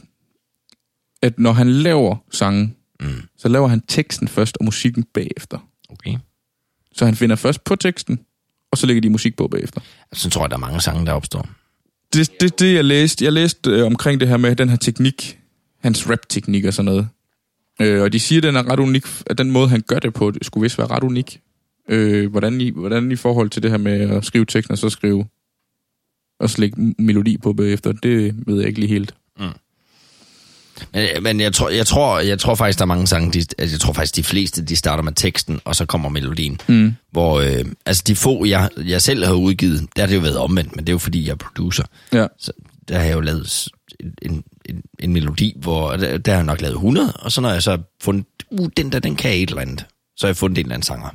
at når han laver sange, Mm. så laver han teksten først og musikken bagefter. Okay. Så han finder først på teksten, og så lægger de musik på bagefter. Så tror jeg, der er mange sange, der opstår. Det, det, det jeg læste, jeg læste øh, omkring det her med den her teknik, hans rap-teknik og sådan noget. Øh, og de siger, at den er ret unik, at den måde, han gør det på, det skulle vist være ret unik. Øh, hvordan, i, hvordan i forhold til det her med at skrive teksten og så skrive og så lægge melodi på bagefter, det ved jeg ikke lige helt. Men, men jeg, tror, jeg, tror, jeg tror faktisk, der er mange sange, de, altså, jeg tror faktisk, de fleste, de starter med teksten, og så kommer melodien. Mm. Hvor, øh, altså de få, jeg, jeg selv har udgivet, der har det jo været omvendt, men det er jo fordi, jeg er producer. Ja. Så der har jeg jo lavet en, en, en melodi, hvor der, der har jeg nok lavet 100, og så når jeg så har fundet, uh, den der, den kan et eller andet, så har jeg fundet en eller anden sanger.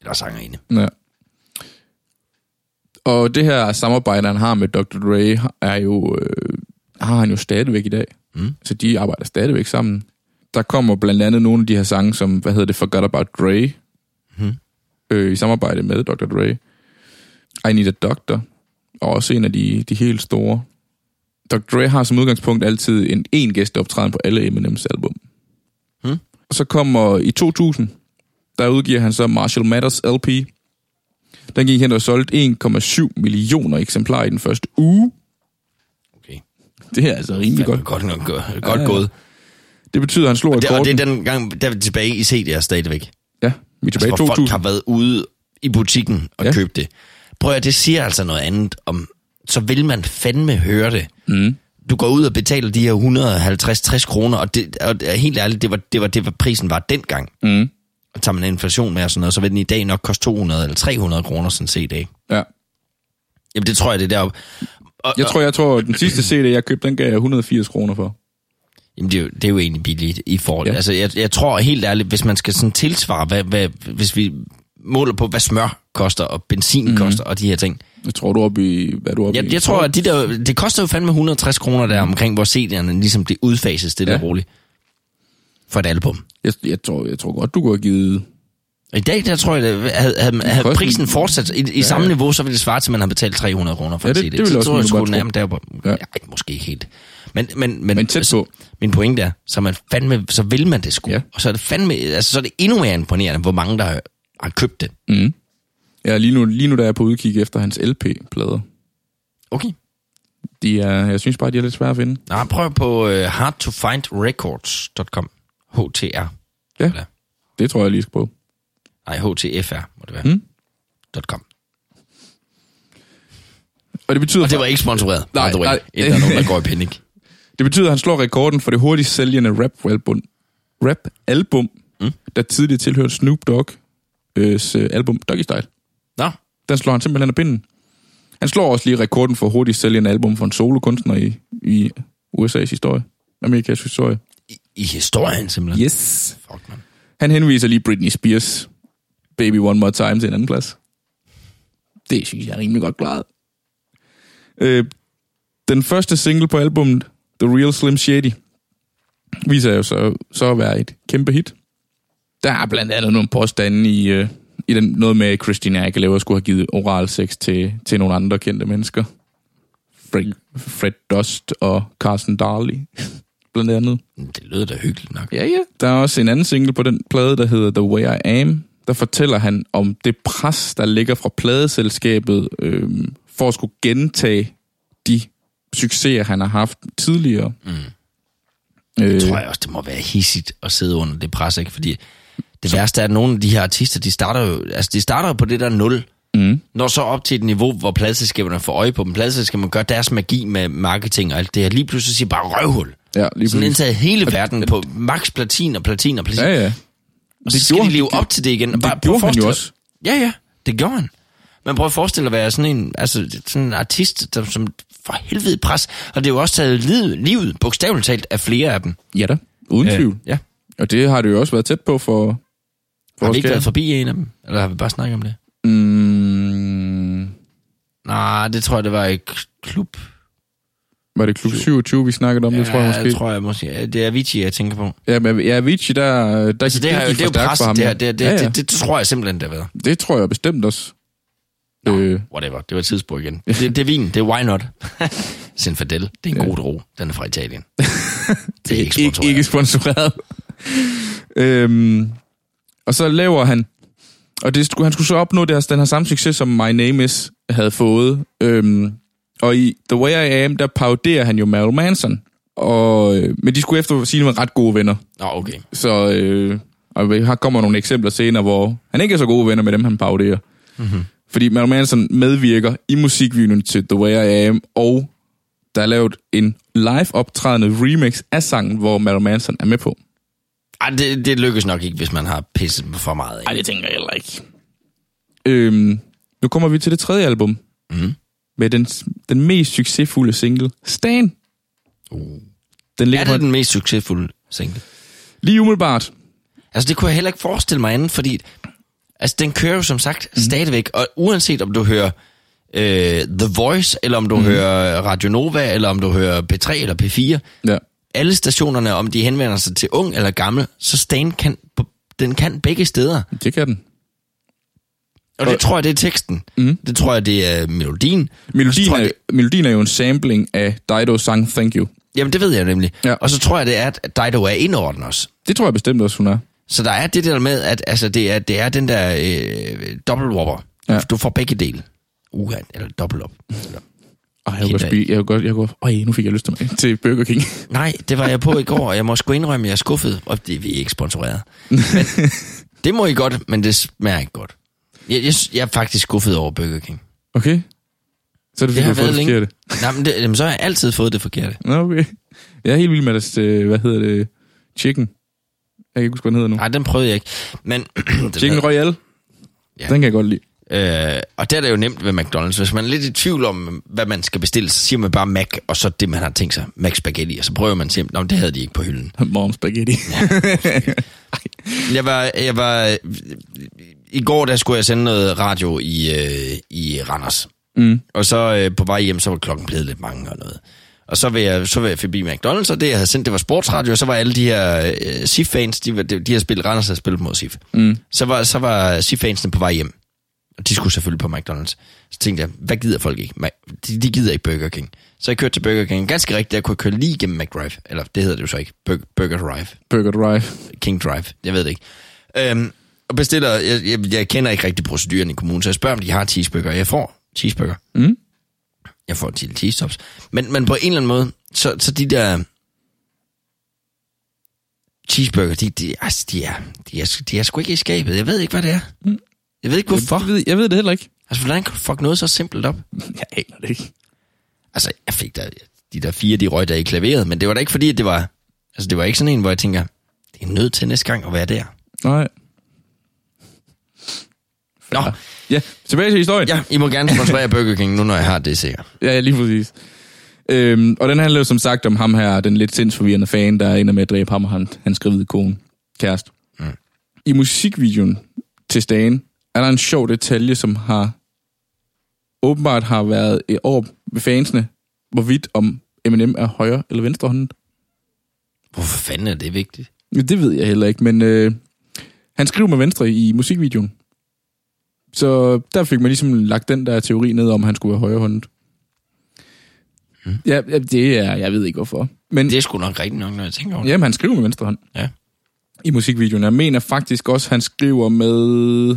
Eller sangerinde. Ja. Og det her samarbejde, han har med Dr. Dre, er jo, øh, har han jo stadigvæk i dag. Mm. Så de arbejder stadigvæk sammen. Der kommer blandt andet nogle af de her sange, som, hvad hedder det, Forgot About Dre, Mhm. øh, i samarbejde med Dr. Dre. I Need a Doctor, og også en af de, de helt store. Dr. Dre har som udgangspunkt altid en en gæsteoptræden på alle Eminems album. Hmm. Og så kommer i 2000, der udgiver han så Marshall Mathers LP. Den gik hen og solgt 1,7 millioner eksemplarer i den første uge. Okay. Det er altså rimelig godt. Godt, nok, godt, Ja, godt ja. gået. Det betyder, at han slår Og det, og det er den gang, der er tilbage i CD'er stadigvæk. Ja, vi er tilbage altså, hvor 2000. folk har været ude i butikken og ja. købt det. prøv at det siger altså noget andet om, så vil man fandme høre det. Mm. Du går ud og betaler de her 150-60 kroner, og, det, og helt ærligt, det var, det var det, var prisen var dengang. Mm. Og tager man inflation med og sådan noget, så vil den i dag nok koste 200 eller 300 kroner sådan set, ikke? Ja. Jamen det tror jeg, det er der. Og, Jeg tror, jeg tror, den sidste CD, jeg købte, den gav jeg 180 kroner for. Jamen, det er, jo, det er jo egentlig billigt i forhold. Ja. Altså, jeg, jeg tror helt ærligt, hvis man skal sådan tilsvare, hvad, hvad, hvis vi måler på, hvad smør koster, og benzin Mhm. mm. koster, og de her ting. Jeg tror, du er oppe i... Hvad er du oppe i? Jeg, jeg tror, at de der, det koster jo fandme 160 kroner der omkring, hvor CD'erne ligesom det udfases stille ja. Og roligt. For et album. Jeg, jeg, tror, jeg tror godt, du kunne have givet... I dag, der tror jeg, at havde, havde, havde prisen fortsat i, i Ja, samme ja. niveau, så ville det svare til, at man har betalt 300 kroner for Ja, det- CD. det ville så også tror jeg, tro. nærmest der på. Ja. Ej, måske ikke helt. Men, men, men, Men tæt på. Min pointe er, så, man fandme, så vil man det sgu. Ja. Og så er det fandme, altså, så er det endnu mere imponerende, hvor mange, der har, har købt det. Mm. Ja, lige nu, lige nu der er jeg på udkig efter hans LP-plader. Okay. De er, jeg synes bare, de er lidt svære at finde. Nå, prøv på uh, hardtofindrecords.com. HTR. Ja, Ja. det tror jeg lige skal på. Nej, HTFR må det være. Mm. .com. Og det betyder, Og det var ikke sponsoreret. Nej, by the way. nej. Inden der er nogen, der går i [laughs] panik. det betyder, at han slår rekorden for det hurtigst sælgende rap-album, rap-album Mm. der tidligere tilhørte Snoop Dogg's øh, album Doggy Style. Nå, Den slår han simpelthen af pinden. Han slår også lige rekorden for hurtigst sælgende album for en solokunstner i, i USA's historie. Amerikas historie. I, historien simpelthen. Yes. Fuck, man. Han henviser lige Britney Spears Baby One More Time til en anden plads. Det synes jeg er rimelig godt klaret. Øh, den første single på albumet, The Real Slim Shady, viser jo så, så at være et kæmpe hit. Der er blandt andet nogle påstande i, øh, i den, noget med, at Christina Aguilera skulle have givet oral sex til, til nogle andre kendte mennesker. Fred, Fred Dust og Carson Darley, blandt andet. Det lyder da hyggeligt nok. Ja, ja. Der er også en anden single på den plade, der hedder The Way I Am. Der fortæller han om det pres, der ligger fra pladeselskabet øhm, for at skulle gentage de succeser, han har haft tidligere. Mm. Øh, Jeg tror jeg også, det må være hissigt at sidde under det pres, ikke? Fordi det værste er, at nogle af de her artister, de starter jo, altså de starter jo på det der nul, mm, når så op til et niveau, hvor pladselskaberne får øje på dem. Pladselskaberne gør deres magi med marketing og alt det her. Lige pludselig siger bare røvhul. Ja, lige Sådan indtaget hele verden på max platin og platin og platin. Ja, ja. og så skal de leve op til det igen. Og Det prøv at gjorde han jo også. Ja, ja, det gjorde han. Men prøv at forestille at være sådan en, altså, sådan en artist, der, som for helvede pres. Og det er jo også taget livet, livet bogstaveligt talt, af flere af dem. Ja da, uden Øh, tvivl. Ja. Og det har det jo også været tæt på for... for Har vi ikke været forbi en af dem? Eller har vi bare snakket om det? Mm, Nej, det tror jeg, det var i klub. Var det klub 27, vi snakkede om? det tror jeg måske. det tror jeg måske. Ja, Det er Avicii, jeg tænker på. Ja, men ja, Avicii, der, der Altså, det, er, det er jo for stærkt pres. for ham, Det, ja. her, det, det, ja, ja. det, det, det, tror jeg simpelthen, det har været. det tror jeg bestemt også. Nå, Øh, whatever. Det var et tidsspur igen. Det, det er vin. Det er why not. [laughs] Zinfandel. Det er en Ja. god ro. Den er fra Italien. [laughs] det er ikke ikke, sponsoreret. ikke sponsoreret. øhm, og så laver han, og det, skulle- han skulle så opnå deres, den her samme succes, som My Name Is havde fået. Øhm, og i The Way I Am, der paroderer han jo Marilyn Manson. Og, øh, men de skulle efter sige være ret gode venner. Nå, okay. Så øh, og vi har kommer nogle eksempler senere, hvor han ikke er så gode venner med dem, han paroderer. Mm-hmm. Fordi Marilyn Manson medvirker i musikvideoen til The Way I Am, og der er lavet en live optrædende remix af sangen, hvor Marilyn Manson er med på. Ej, det, det lykkes nok ikke, hvis man har pisset for meget. Ikke? det tænker jeg heller ikke. Øhm, nu kommer vi til det tredje album, Mm. Med den, den mest succesfulde single, Stan. Uh. Den ligger Er på det den mest succesfulde single? lige umiddelbart. Altså, det kunne jeg heller ikke forestille mig andet, fordi altså, den kører jo som sagt mm. stadigvæk, og uanset om du hører øh, The Voice, eller om du mm. hører Radio Nova, eller om du hører P3 eller P4, Ja. alle stationerne, om de henvender sig til ung eller gammel, så Stan kan, den kan begge steder. Det kan den. Og det tror jeg, det er teksten. Mm. Det tror jeg, det er melodien. Melodien, tror jeg, er, det- melodien er jo en sampling af Didos sang Thank You. Jamen, det ved jeg nemlig. Ja. Og så tror jeg, det er, at Dido er indordnet også. Det tror jeg bestemt også, hun er. Så der er det der med, at altså, det, er, det er den der øh, dobbeltwhopper. Ja. Du får begge dele. Uha, eller dobbelt op. Eller, Ej, jeg kunne godt spise, jeg kunne godt, jeg kunne, øj, nu fik jeg lyst til, mig, til Burger King. [laughs] Nej, det var jeg på i går, og jeg må sgu indrømme, at jeg er skuffet. Og det er vi ikke sponsoreret. Men, [laughs] det må I godt, men det smager ikke godt. Jeg, jeg, jeg er faktisk skuffet over Burger King. Okay. Så er det, Det fordi, har du har fået det forkerte. [laughs] Nej, men det, jamen, så har jeg altid fået det forkerte. Nå, okay. Jeg er helt vild med deres, øh, hvad hedder det, chicken. Jeg kan ikke huske, hvad den hedder nu. Nej, den prøvede jeg ikke. Men, [clears throat] Chicken Royale. Ja. Ja. Den kan jeg godt lide. øh, og der er det jo nemt ved McDonald's. Hvis man er lidt i tvivl om, hvad man skal bestille, så siger man bare Mac, og så det, man har tænkt sig, Mac Spaghetti. Og så prøver man simpelthen, det havde de ikke på hylden. [laughs] Mom spaghetti. [laughs] Jeg var, jeg var, i går der skulle jeg sende noget radio i, øh, i Randers. Mm. Og så øh, på vej hjem, så var klokken blevet lidt mange og noget. Og så vil jeg, så vil jeg forbi McDonald's, og det jeg havde sendt, det var sportsradio, og så var alle de her øh, SIF-fans, de, var- de, de har spillet Randers, havde spillet mod SIF. Mm. Så var, så var SIF-fansene på vej hjem. Og de skulle selvfølgelig på McDonald's. Så tænkte jeg, hvad gider folk ikke? De, de gider ikke Burger King. Så jeg kørte til Burger King. Ganske rigtigt, jeg kunne køre lige igennem McDrive. Eller det hedder det jo så ikke. Burger, Burger Drive. Burger Drive. King Drive, jeg ved det ikke. Øhm, og bestiller, jeg, jeg, jeg kender ikke rigtig proceduren i kommunen, så jeg spørger, om de har cheeseburger. Jeg får cheeseburger. Mm. Jeg får til cheese tops. Men, men på en eller anden måde, så, så de der cheeseburger, de, de, altså, de, er, de, er, de er sgu ikke i skabet. Jeg ved ikke, hvad det er. Mm. Jeg ved ikke, hvorfor. Jeg ved, jeg ved det heller ikke. Altså, hvordan kan du fuck noget så simpelt op? [laughs] Jeg aner det ikke. Altså, jeg fik da, de der fire, de røg der i klaveret, men det var da ikke fordi, at det var, altså det var ikke sådan en, hvor jeg tænker, det er nødt til næste gang at være der. Nej. Nå, Ja, tilbage til historien. ja, I må gerne sponsorere [laughs] Burger King nu, når jeg har det sikkert. Ja, lige præcis. Øhm, og den handler jo som sagt om ham her, den lidt sindsforvirrende fan, der ender med at dræbe ham og han, hans gravide kone, kæreste. Mm. I musikvideoen til Stagen er der en sjov detalje, som har åbenbart har været et år ved fansene, hvorvidt om Eminem er højre eller venstrehåndet. Hvorfor fanden er det vigtigt? Det ved jeg heller ikke, men øh, han skriver med venstre i musikvideoen. Så der fik man ligesom lagt den der teori ned om, han skulle være højrehåndet. Mm. Ja, det er, jeg ved ikke hvorfor. Men Det er sgu nok rigtigt nok, når jeg tænker over det. jamen, han skriver med venstre hånd Ja. i musikvideoen. Jeg mener faktisk også, at han skriver med...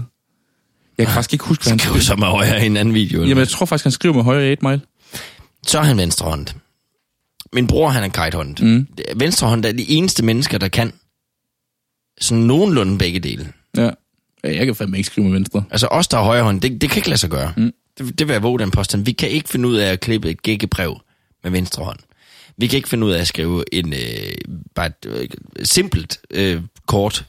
Jeg kan faktisk ikke huske, hvad han Skriv så med højre i en anden video. Jamen, jeg tror faktisk, han skriver med højre i 8 mile. Så er han venstrehåndet. Min bror, han er kajthåndet. Mm. Venstrehåndet er de eneste mennesker, der kan sådan nogenlunde begge dele. Ja. Ja. Jeg kan fandme ikke skrive med venstre. Altså os, der er højrehånd, det, det kan ikke lade sig gøre. Mm. Det, det vil jeg våge den påstand. Vi kan ikke finde ud af at klippe et gækkebrev med venstre hånd. Vi kan ikke finde ud af at skrive en, øh, bare et øh, simpelt øh, kort,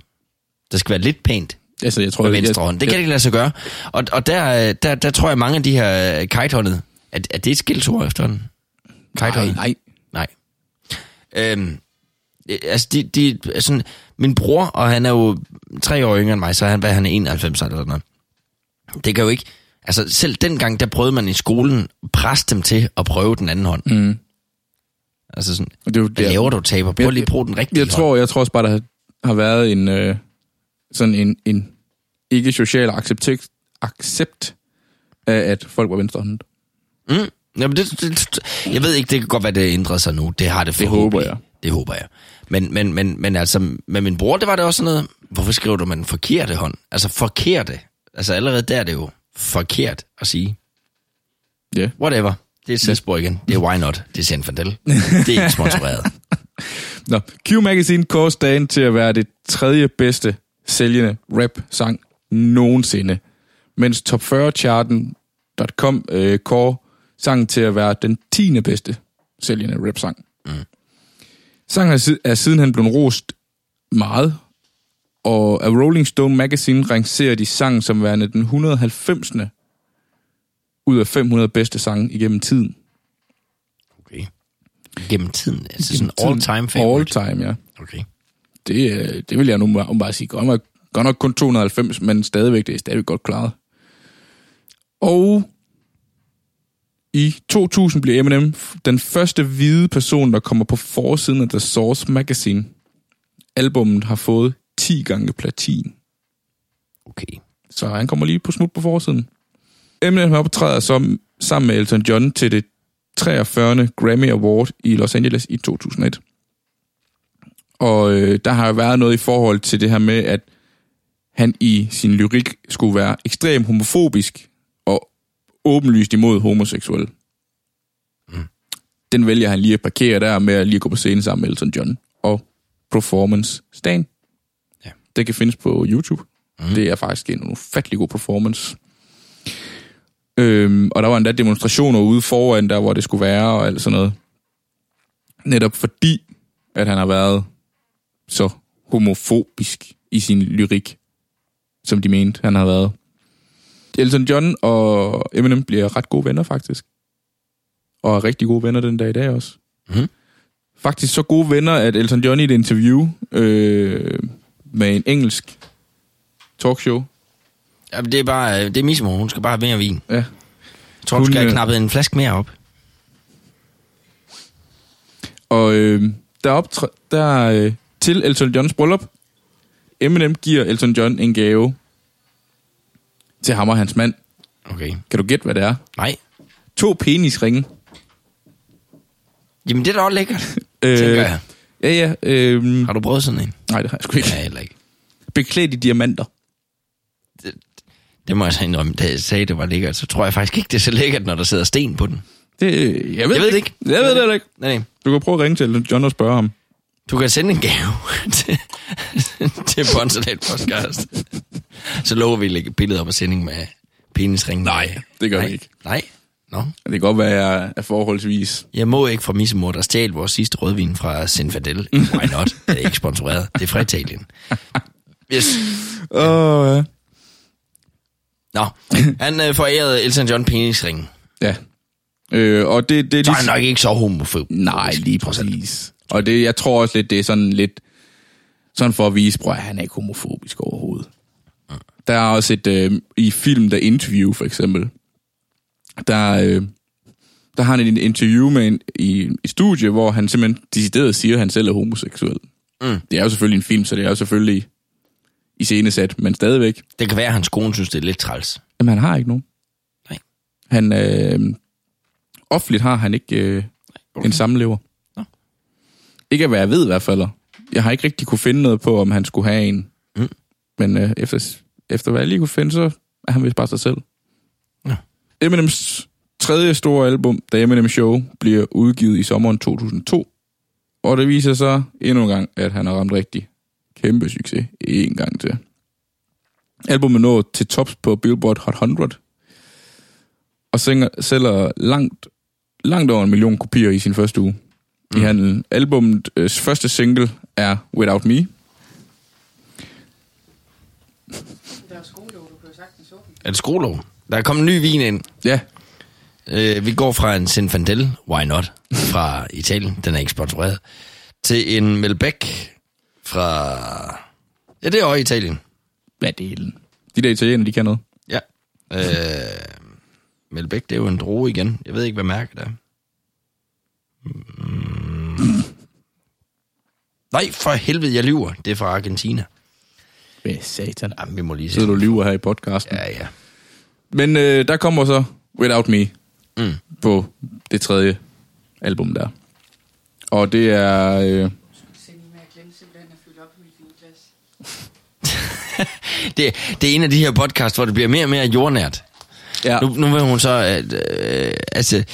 der skal være lidt pænt Altså, jeg tror, med jeg- venstre hånd. Det kan jeg, ikke lade sig gøre. Og, og der, øh, der, der tror jeg, mange af de her øh, kajthåndede, at, at det er et skilsord efterhånden. Nej, Kajthåndet. nej. Nej. Øhm, øh, altså, de, de, sådan, min bror, og han er jo tre år yngre end mig, så er han, hvad, han er 91 eller noget. Det kan jo ikke... Altså, selv dengang, der prøvede man i skolen at presse dem til at prøve den anden hånd. Mm. Altså sådan, Det er jo, hvad laver du, taber? Prøv lige at bruge den rigtige Jeg tror, jeg tror også bare, der har- været en øh, sådan en, en ikke social accept, accept af, at folk var venstrehåndet. hånd. Mm. Jamen, det, det, jeg ved ikke, det kan godt være, det ændrer sig nu. Det har det Det håber jeg. Det håber jeg. Men, men, men, men altså, med min bror, det var det også sådan noget, hvorfor skriver du med den forkerte hånd? Altså forkerte. Altså allerede der er det jo forkert at sige. Ja. Whatever. Det er sidespor igen. Det er why not. Det er Senfandel. Det er ikke sponsoreret. [laughs] Nå, Q Magazine kårer Stan til at være det tredje bedste sælgende rap-sang nogensinde. Mens Top 40-charten.com øh, kårer sangen til at være den tiende bedste sælgende rap-sang. Sangen er, sid- sidenhen blevet rost meget, og af Rolling Stone Magazine rangerer de sangen som værende den 190. ud af 500 bedste sange igennem tiden. Okay. Gennem tiden. Altså Gennem sådan all tiden. time favorite. All time, ja. Okay. Det, øh, det vil jeg nu bare, bare sige. Godt nok, godt nok kun 290, men stadigvæk, det er stadigvæk godt klaret. Og i 2000 blev Eminem den første hvide person, der kommer på forsiden af The Source Magazine. Albummet har fået 10 gange platin, Okay. så han kommer lige på smut på forsiden. Eminem optræder som, sammen med Elton John til det 43. Grammy Award i Los Angeles i 2001. Og øh, der har jo været noget i forhold til det her med, at han i sin lyrik skulle være ekstremt homofobisk åbenlyst imod homoseksuelle. Mm. Den vælger han lige at parkere der med at lige gå på scenen sammen med Elton John og Performance Stan. Ja. Det kan findes på YouTube. Mm. Det er faktisk en ufattelig god performance. Øhm, og der var endda demonstrationer ude foran der, hvor det skulle være og alt sådan noget. Netop fordi, at han har været så homofobisk i sin lyrik, som de mente, han har været. Elton John og Eminem bliver ret gode venner, faktisk. Og er rigtig gode venner den dag i dag også. Mhm. Faktisk så gode venner, at Elton John i et interview øh, med en engelsk talkshow, Ja, det er bare, øh, det er Missimo, hun skal bare have mere vin. ja, Jeg tror, hun Hun, skal have øh, knappet en flaske mere op. Og øh, der, optræ- der øh, til Elton Johns bryllup, Eminem giver Elton John en gave til ham og hans mand. Okay. Kan du gætte, hvad det er? Nej. To penisringe. Jamen, det er da også lækkert, [laughs] Øh, tænker jeg. Ja, ja. Øh, Har du prøvet sådan en? nej, det har jeg sgu ikke. Ja, heller ikke. Beklædt i diamanter. Det må jeg så indrømme, da jeg sagde, det var lækkert, så tror jeg faktisk ikke, det er så lækkert, når der sidder sten på den. Det, jeg ved, Jeg ved det ikke. Jeg ved det heller ikke. Nej, nej. Du kan prøve at ringe til John og spørge ham. Du kan sende en gave [laughs] til, til Bonsalat Podcast. [laughs] Så lover vi at lægge billeder op af sending med penisring. Nej, det gør nej. vi ikke. Nej. Nå. Det kan godt være, at jeg er forholdsvis... Jeg må ikke fra Missemor, der stjal vores sidste rødvin fra Sinfadel. Why not? Det er ikke sponsoreret. Det er fra Italien. [laughs] Yes. Åh, oh, ja. Nå, han øh, forærede Elton John penisring. ja. Øh, og det, det er Så er lige... han nok ikke så homofob. Nej, lige præcis. Og det, jeg tror også lidt, det er sådan lidt... Sådan for at vise, at han er ikke homofobisk overhovedet. Der er også et... Øh, I film, der interview, for eksempel. Der, øh, der har han et interview med en, i et studie, hvor han simpelthen decideret siger, at han selv er homoseksuel. Mm. Det er jo selvfølgelig en film, så det er jo selvfølgelig i scenesat, men stadigvæk. Det kan være, at hans kone synes, det er lidt træls. Jamen, han har ikke nogen. Nej. Han, øh, offentligt har han ikke øh, Okay. en samlever. Nå. Ikke hvad jeg ved i hvert fald. Jeg har ikke rigtig kunne finde noget på, om han skulle have en. Mm. Men øh, efter, efter hvad jeg lige kunne finde, så er han vist bare sig selv. Ja. Eminems tredje store album, The Eminem Show, bliver udgivet i sommeren 2002. Og det viser sig endnu en gang, at han har ramt rigtig kæmpe succes en gang til. Albumet når til tops på Billboard Hot 100, og sælger, sælger langt, langt over en million kopier i sin første uge mm. i handelen. Albumets første single er Without Me. Der er skolelov, du kan jo sagtens åbne. Er det skolelov? Der er kommet en ny vin ind. Ja, Øh, vi går fra en Zinfandel, why not, fra Italien, den er ikke sponsoreret, til en Melbec fra... Ja, det er også Italien. hvad delen? De der italiener, de kan noget. Ja. Øh, Melbec, det er jo en droge igen. Jeg ved ikke, hvad mærket er. Mm. Nej, for helvede, jeg lyver. Det er fra Argentina. Hvad satan? Jamen, vi må lige se. Sidder du lyver her i podcasten. Ja, ja. Men øh, der kommer så Without Me Mm. på det tredje album der. Og det er... Øh, med. [laughs] Det, det er en af de her podcasts, hvor det bliver mere og mere jordnært. ja, Nu, nu vil hun så... At, øh, altså...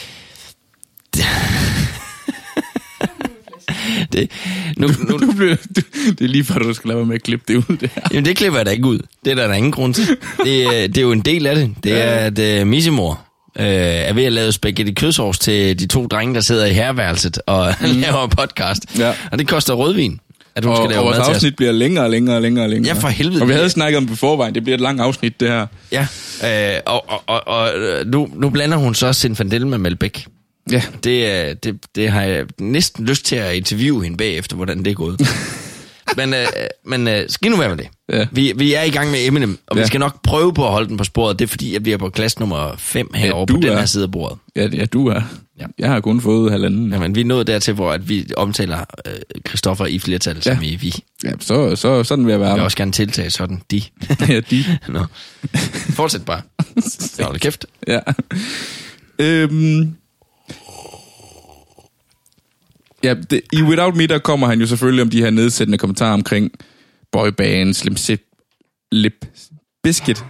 [laughs] Det, nu, nu, nu bliver, det er lige før, du skal lade være med at klippe det ud der. jamen, det klipper jeg da ikke ud. Det er der, der ingen grund til. Det, er- det er jo en del af det. Det er, at uh, Missimor øh, er ved at lave spaghetti kødsovs til de to drenge, der sidder i herværelset og [laughs] mm. laver podcast. Ja. Og det koster rødvin, at hun Og, skal og lave vores mad til os. afsnit bliver længere og længere og længere og længere. Ja, for helvede. Og vi havde snakket om det forvejen. Det bliver et langt afsnit, det her. Ja, øh, og, og, og, og øh, nu, nu blander hun så Sinfandel med Malbec. Ja. Det, er- det, det har jeg næsten lyst til at interviewe hende bagefter, hvordan det er gået. [laughs] men øh, men øh, skal nu være med det. Ja. Vi, vi er i gang med Eminem, og ja. Ja. vi skal nok prøve på at holde den på sporet. Det er fordi, at vi er på klasse nummer 5 herovre du på den er. her side af bordet. Ja, ja du er. Ja. Ja. Jeg har kun fået halvanden. Jamen, vi er nået dertil, hvor at vi omtaler øh, Christoffer i flertal, ja. som Ja. i vi. Ja, så, så sådan vil jeg Jeg være. vil også gerne tiltage sådan, de. [laughs] ja, de. Nå. Fortsæt bare. [laughs] Hold kæft. Ja. Øhm. Ja, det, i Without Me, der kommer han jo selvfølgelig om de her nedsættende kommentarer omkring boybands, Limp, Zip- Lip Biscuit,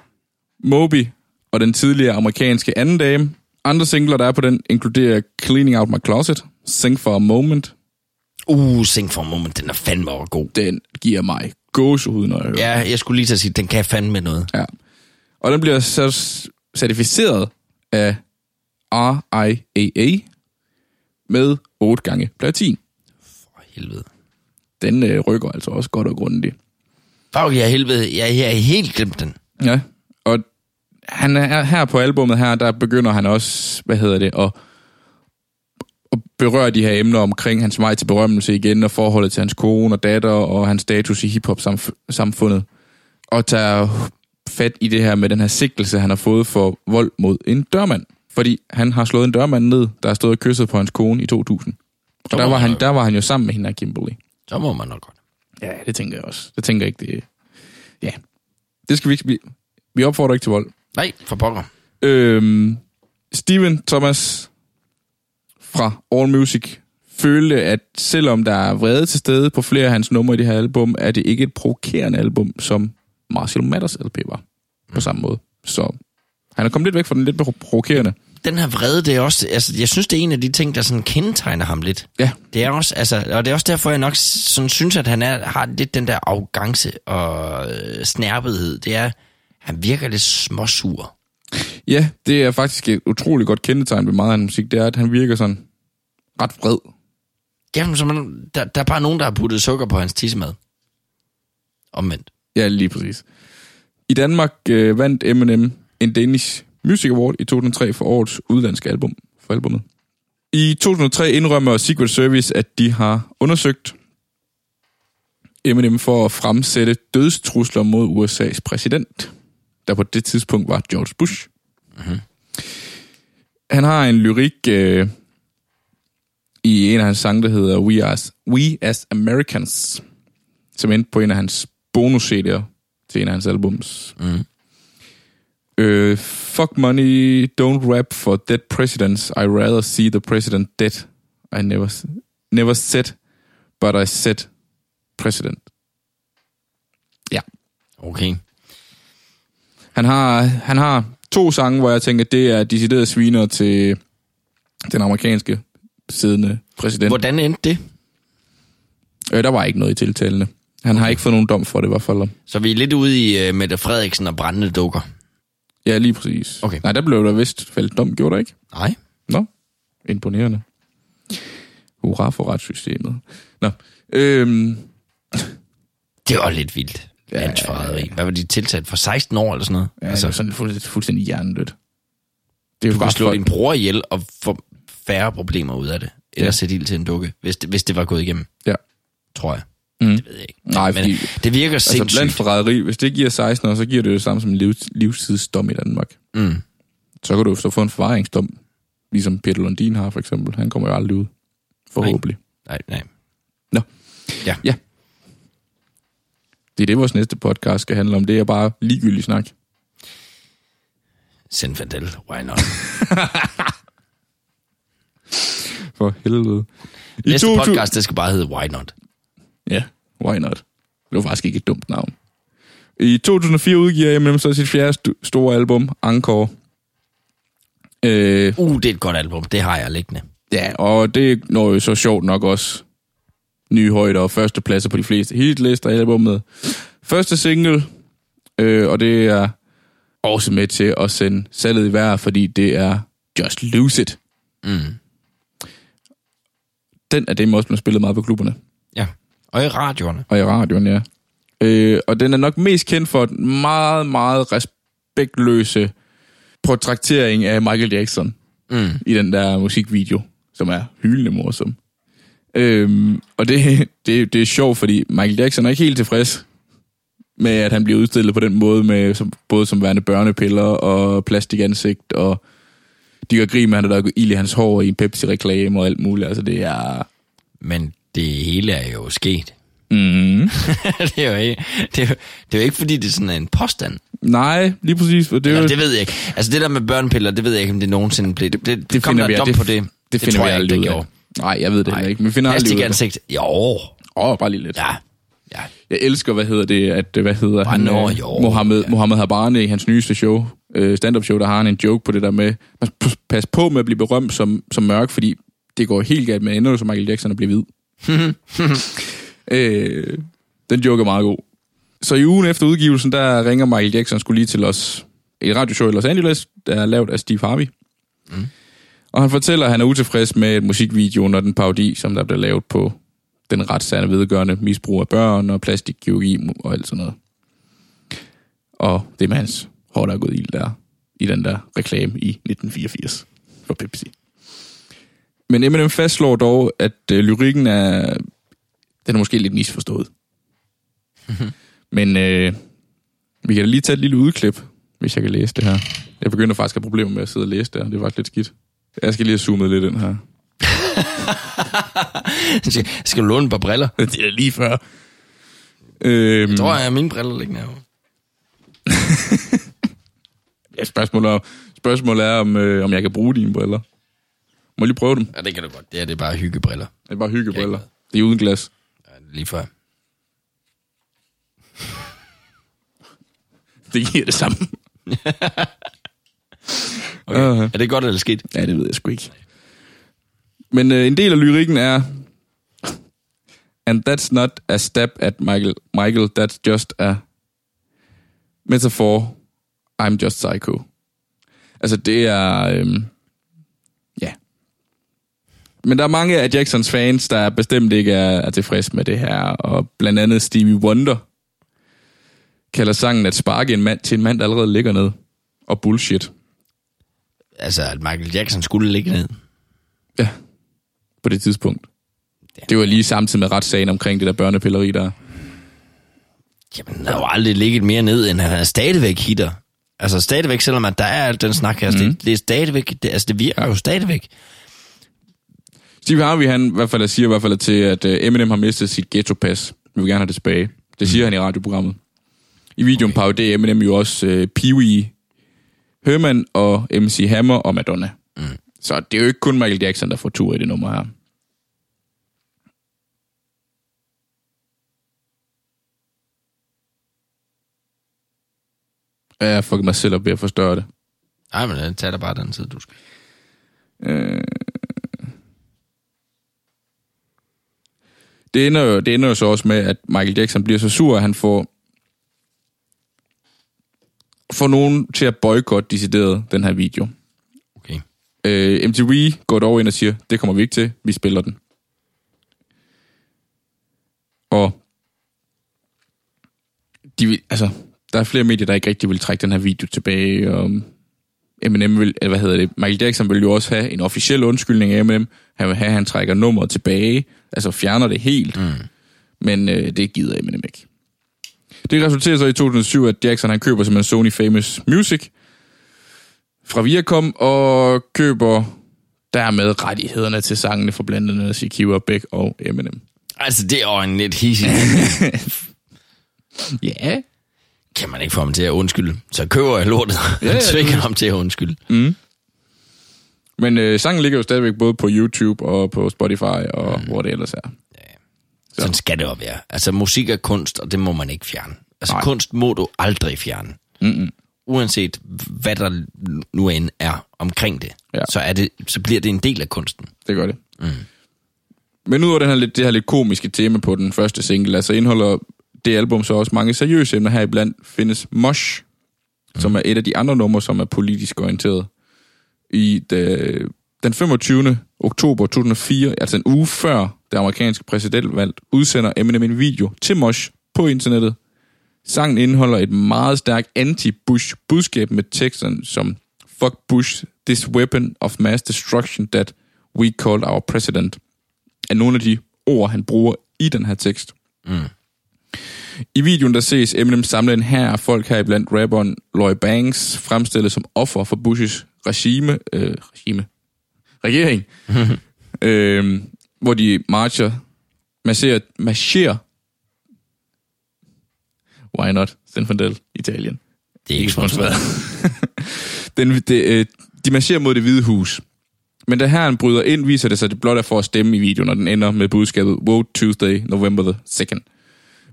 Moby og den tidligere amerikanske anden dame. Andre singler, der er på den, inkluderer Cleaning Out My Closet, Sing for a Moment. Uh, Sing for a Moment, den er fandme over god. Den giver mig gåsehud, når jeg hører Ja, jeg skulle lige til at sige, den kan fandme noget. Ja. Og den bliver så certificeret af RIAA med 8 gange platin. For helvede. Den øh, rykker altså også godt og grundigt. Fuck, jeg helvede. Jeg, jeg har helt glemt den. Ja, og han er her på albummet her, der begynder han også, hvad hedder det, at, at berøre de her emner omkring hans vej til berømmelse igen, og forholdet til hans kone og datter, og hans status i hiphop-samfundet. Og tager fat i det her med den her sigtelse, han har fået for vold mod en dørmand. Fordi han har slået en dørmand ned, der har stået og kysset på hans kone i 2000. Og der var, han, der var han jo sammen med hende af Kimberly. Så må man nok godt. Ja, det tænker jeg også. Det tænker jeg ikke, det... Ja, det skal vi ikke... Vi, vi opfordrer ikke til vold. Nej, for pokker. Øhm, Steven Thomas fra All Music følte, at selvom der er vrede til stede på flere af hans numre i det her album, er det ikke et provokerende album, som Marshall Mathers LP var på samme måde. Så han er kommet lidt væk fra den lidt pro- provokerende. Den her vrede, det er også, altså, jeg synes, det er en af de ting, der sådan kendetegner ham lidt. Ja, Det er også, altså, og det er også derfor, jeg nok sådan synes, at han er, har lidt den der arrogance og øh, snærpethed. Det er, han virker lidt småsur. ja, det er faktisk et utroligt godt kendetegn ved meget af hans musik, det er, at han virker sådan ret vred. Jamen, som man, der, der er bare nogen, der har puttet sukker på hans tissemad. Omvendt. Ja, lige præcis. I Danmark øh, vandt Eminem en Danish Music Award i 2003 for årets udlandske album for albumet. I 2003 indrømmer Secret Service, at de har undersøgt Eminem for at fremsætte dødstrusler mod USA's præsident, der på det tidspunkt var George Bush. Mm-hmm. Han har en lyrik øh, i en af hans sange, der hedder We As, We As Americans, som endte på en af hans bonus-CD'er til en af hans albums. Mm. Øh, fuck money, don't rap for dead presidents. I rather see the president dead. I never, never said, but I said president. Ja. Okay. Han har, han har to sange, hvor jeg tænker, det er deciderede sviner til den amerikanske siddende præsident. Hvordan endte det? Øh, der var ikke noget i tiltalende. Han har ikke fået nogen dom for det i hvert fald. Så vi er lidt ude i uh, Mette Frederiksen og brændende dukker. Ja, lige præcis. Okay. Nej, der blev der vist fældt dom, gjorde der ikke? Nej. Nå, imponerende. Hurra for retssystemet. Nå, øhm, Det var lidt vildt. Ja, Landsforræderi. Hvad var de tiltalt for 16 år eller sådan noget? ja, altså, sådan fuldstændig, fuldstændig hjernedødt. Det er du jo bare slå folk. din bror ihjel og få færre problemer ud af det. Eller Ja. sætte ild til en dukke, hvis det, hvis det var gået igennem, Ja. tror jeg. Mm. Det ved jeg ikke. Nej, Men fordi det virker altså, sindssygt. blandt forræderi, hvis det giver 16 år, så giver det det samme som en livs, livstidsdom i Danmark. Mm. Så kan du så få en forvaringsdom, ligesom Peter Lundin har for eksempel. Han kommer jo aldrig ud. Forhåbentlig. Nej, nej. Nå. Ja. Ja. Det er det, vores næste podcast skal handle om. Det er bare ligegyldig snak. Zinfandel, why not? [laughs] For helvede. I Næste 2000 podcast, det skal bare hedde Why Not. Ja, why not? Det var faktisk ikke et dumt navn. I 2004 udgiver Eminem så sit fjerde st- store album, Encore. Øh, Uh, det er et godt album. Det har jeg liggende. ja, og det når jo så sjovt nok også nye højder og førstepladser på de fleste hitlister i albumet. Første single, øh, og det er også med til at sende salget i vejr, fordi det er Just Lose It. Mm. Den er det også blevet spillet meget på klubberne. Og i radioerne. Og i radioen, ja. Øh, og den er nok mest kendt for den meget, meget respektløse portrættering af Michael Jackson Mm. i den der musikvideo, som er hyldende morsom. Øhm, og det, [laughs] det, det er sjovt, fordi Michael Jackson er ikke helt tilfreds med, at han bliver udstillet på den måde, med som, både som værende børnepiller og plastikansigt, og de gør grin med, at der er ild i hans hår i en Pepsi-reklame og alt muligt. Altså, det er... Men det hele er jo sket. Mm, [laughs] det, er jo ikke, det, er jo, det er jo ikke, fordi det sådan er en påstand. nej, lige præcis. For det, er Eller, jo, det ved jeg ikke. Altså det der med børnepiller, det ved jeg ikke, om det nogensinde blev. Det, det, det kom der vi dom det, på det. Det, finder tror vi jeg aldrig ikke, det. Nej, jeg ved det Nej. ikke. Vi finder aldrig af det. Plastikansigt. Jo. Åh, oh, bare lige lidt. Ja. Ja. Jeg elsker, hvad hedder det, at, hvad hedder han, Nå, øh, jo. Mohammed, Ja. Mohammed Habane i hans nyeste show, øh, stand-up show, der har han en joke på det der med, pas, på med at blive berømt som, som mørk, fordi det går helt galt med, ender du som Michael Jackson at blive hvid. [laughs] øh, den joke er meget god. Så i ugen efter udgivelsen, der ringer Michael Jackson skulle lige til os, et radioshow i Los Angeles, der er lavet af Steve Harvey. Mm. Og han fortæller, at han er utilfreds med musikvideoen og den parodi, som der blev lavet på den retssagende vedgørende misbrug af børn og plastikkirurgi og alt sådan noget. Og det er med hans hår, der er gået ild der i den der reklame i 1984 for Pepsi. Men Eminem fastslår dog, at øh, lyrikken er, den er måske lidt misforstået. [laughs] Men øh, vi kan da lige tage et lille udklip, hvis jeg kan læse det her. Jeg begynder faktisk at have problemer med at sidde og læse det her. Det er faktisk lidt skidt. Jeg skal lige have zoomet lidt ind her. Skal- [laughs] Skal du låne et par briller? [laughs] Det er lige før. Øhm, Jeg tror, jeg har mine briller liggende herovre. ja, spørgsmålet, er, spørgsmålet er, om, øh, om jeg kan bruge dine briller. Må jeg lige prøve dem? Ja, det kan du godt. Det er, det er bare hyggebriller. Det er bare hyggebriller. Det er uden glas. Ja, det lige før. [laughs] Det giver det samme. [laughs] Okay. Uh-huh. Er det godt eller skidt? Ja, det ved jeg sgu ikke. Men øh, en del af lyrikken er... And that's not a step at Michael. Michael, that's just a metaphor. I'm just psycho. Altså, det er... Ja. Men der er mange af Jacksons fans, der bestemt ikke er, er tilfreds med det her. Og blandt andet Stevie Wonder kalder sangen at sparke en mand til en mand, der allerede ligger ned. Og bullshit. Altså, at Michael Jackson skulle ligge ned. Ja, på det tidspunkt. Det var lige samtidig med retssagen omkring det der børnepilleri der. Jamen, han har jo aldrig ligget mere ned, end han er stadigvæk hitter. Altså stadigvæk, selvom at der er alt den snak her, mm. det, det er stadigvæk, det, altså det virker jo stadigvæk. Steve Harvey, han i hvert fald siger i hvert fald til, at øh, Eminem har mistet sit ghetto-pas. Vi vil gerne have det tilbage. Det siger han i radioprogrammet. I videoen okay. det Eminem jo også øh, Pee Wee Herman og MC Hammer og Madonna. Mm. Så det er jo ikke kun Michael Jackson, der får tur i det nummer her. Ja, Jeg fucker mig selv op ved at forstørre det. Nej, men tag da bare den tid, du skal. Øh... Det ender, jo, det ender jo så også med, at Michael Jackson bliver så sur, at han får, får nogen til at boykotte decideret den her video. Okay. Øh, MTV går dog ind og siger, det kommer vi ikke til, vi spiller den. Og de vil, altså, der er flere medier, der ikke rigtig vil trække den her video tilbage, og Eminem vil, hvad hedder det, Michael Jackson vil jo også have en officiel undskyldning af Eminem. Han vil have, at han trækker nummeret tilbage, altså fjerner det helt. Mm. Men øh, det gider Eminem ikke. Det resulterer så i 2007, at Jackson han køber simpelthen Sony Famous Music fra Viacom, og køber dermed rettighederne til sangene fra blandt andet Shakira, Beck og Eminem. Altså, det er jo en lidt hissig. [laughs] Ja. Kan man ikke få ham til at undskylde. Så køber jeg lortet ja, ja, [laughs] tvinger ham til at undskylde. Men øh, sangen ligger jo stadigvæk både på YouTube og på Spotify og mm. hvor det ellers er. Sådan skal det jo være. Altså, musik er kunst, og det må man ikke fjerne. Altså, Nej. Kunst må du aldrig fjerne. Mm-mm. Uanset hvad der nu end er omkring det, Ja. ja. så, er det, så bliver det en del af kunsten. Det gør det. Mm. Men ud af den her, lidt- det her lidt komiske tema på den første single, altså indeholder det album så også mange seriøse emner. Her iblandt findes Mosh, mm. som er et af de andre numre, som er politisk orienteret. I det, den 25. oktober 2004, altså en uge før det amerikanske præsidentvalg, udsender Eminem en video til Mosh på internettet. Sangen indeholder et meget stærkt anti-Bush budskab med teksten som Fuck Bush, this weapon of mass destruction that we call our president. Er nogle af de ord, han bruger i den her tekst. Mm. I videoen der ses Eminem samle en her folk her blandt rapperen Lloyd Banks, fremstillet som offer for Bushes regime, øh, regime, regering, [laughs] øh, hvor de marcher, marcherer, marcherer, why not, Zinfandel, Italien. Det er ikke sponsoreret. [laughs] Den, øh, de marcherer mod det hvide hus. Men da herren bryder ind, viser det sig, at det blot er for at stemme i videoen, og den ender med budskabet Vote Tuesday, November the 2nd,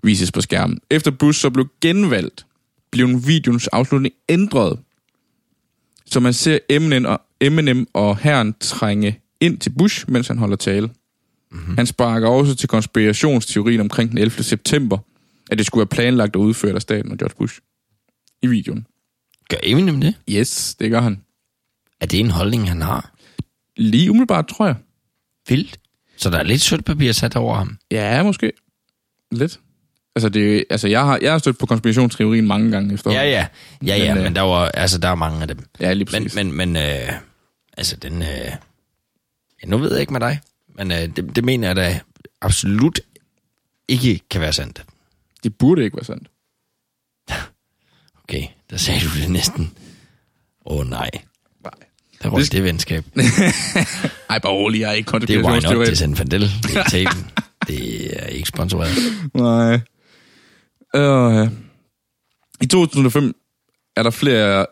vises på skærmen. Efter Bush så blev genvalgt, blev videoens afslutning ændret, så man ser Eminem og, Eminem og herren trænge ind til Bush, mens han holder tale. Mm-hmm. Han sparker også til konspirationsteorien omkring den 11. september, at det skulle være planlagt og udført af staten og George Bush i videoen. Gør Eminem det? Yes, det gør han. Er det en holdning, han har? Lige umiddelbart, tror jeg. Vildt. Så der er lidt sødt papir sat over ham. Ja, måske. Lidt. Altså, det, altså jeg, har, jeg har stødt på konspirationsteorien mange gange efter. Ja, ja. Ja, ja, Men, men, øh, men der, var, altså, der er mange af dem. Ja, lige Men, præcis. men, men øh, altså, den... Øh, ja, nu ved jeg ikke med dig, men øh, det, det mener jeg da absolut ikke kan være sandt. det burde ikke være sandt. [laughs] Okay, der sagde du det næsten. Åh oh, nej, Nej. der røg Det- det venskab. [laughs] Ej, bare rolig, jeg er ikke Det er why not, det er. Sanfandel. Det er tapen. [laughs] Det er ikke sponsoreret. Nej. Ja. I 2005 er der flere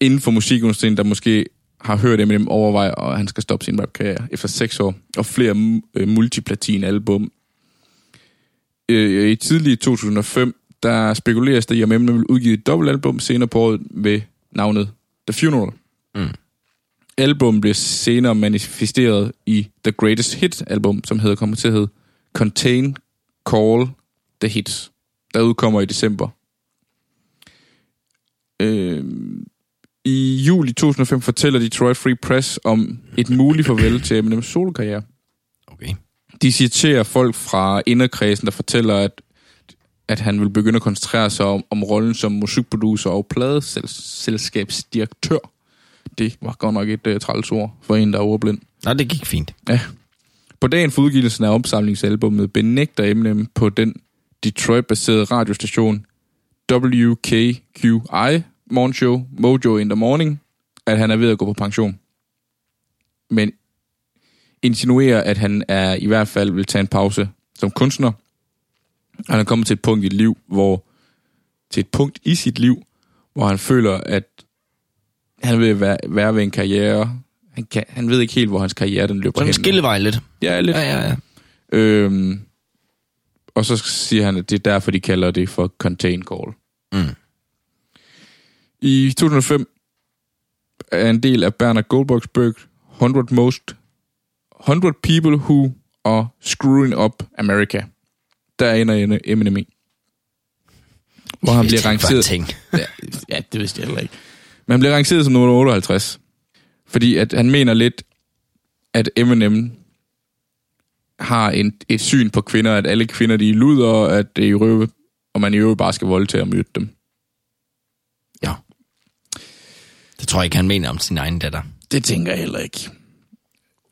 inden for musikindustrien, der måske har hørt Eminem overveje, at han skal stoppe sin rapkarriere efter seks år, og flere øh, multiplatin-album. Øh, I tidlige 2005, der spekuleres det i, om Eminem vil udgive et dobbeltalbum senere på året ved navnet The Funeral. Mm. Album blev senere manifesteret i The Greatest Hit album, som hedder kommer til at hedde Contain Call The Hits, der udkommer i december. Øh, I juli 2005 fortæller Detroit Free Press om et muligt farvel til Eminems solokarriere. Okay. De citerer folk fra inderkredsen, der fortæller, at, at han vil begynde at koncentrere sig om, om rollen som musikproducer og pladeselskabsdirektør. Det var godt nok et uh, træls ord for en, der er ordblind. Nå, det gik fint. Ja. På dagen for udgivelsen af opsamlingsalbummet benægter Eminem på den Detroit-baserede radiostation WKQI morgenshow Mojo in the Morning, at han er ved at gå på pension. Men insinuerer, at han er i hvert fald vil tage en pause som kunstner. Han er kommet til et punkt i liv, hvor til et punkt i sit liv, hvor han føler, at han vil være, være ved en karriere. Han, kan, han ved ikke helt, hvor hans karriere den løber en hen. skillevej lidt. Ja, lidt. Ja, ja, ja. Øhm, og så siger han, at det er derfor, de kalder det for contain call. Mm. I 2005 er en del af Bernard Goldbergs bog 100 Most 100 People Who Are Screwing Up America. Der ender Eminem i. Hvor han bliver rangeret... Ting. [laughs] Ja, ja, det vidste jeg heller ikke. Men han bliver rangeret som nummer 58. Fordi at han mener lidt, at Eminem har en, et syn på kvinder, at alle kvinder de er luder, at det er i røve, og man i øvrigt bare skal voldtage og myrde dem. Ja. Det tror jeg ikke, han mener om sin egen datter. Det tænker jeg heller ikke.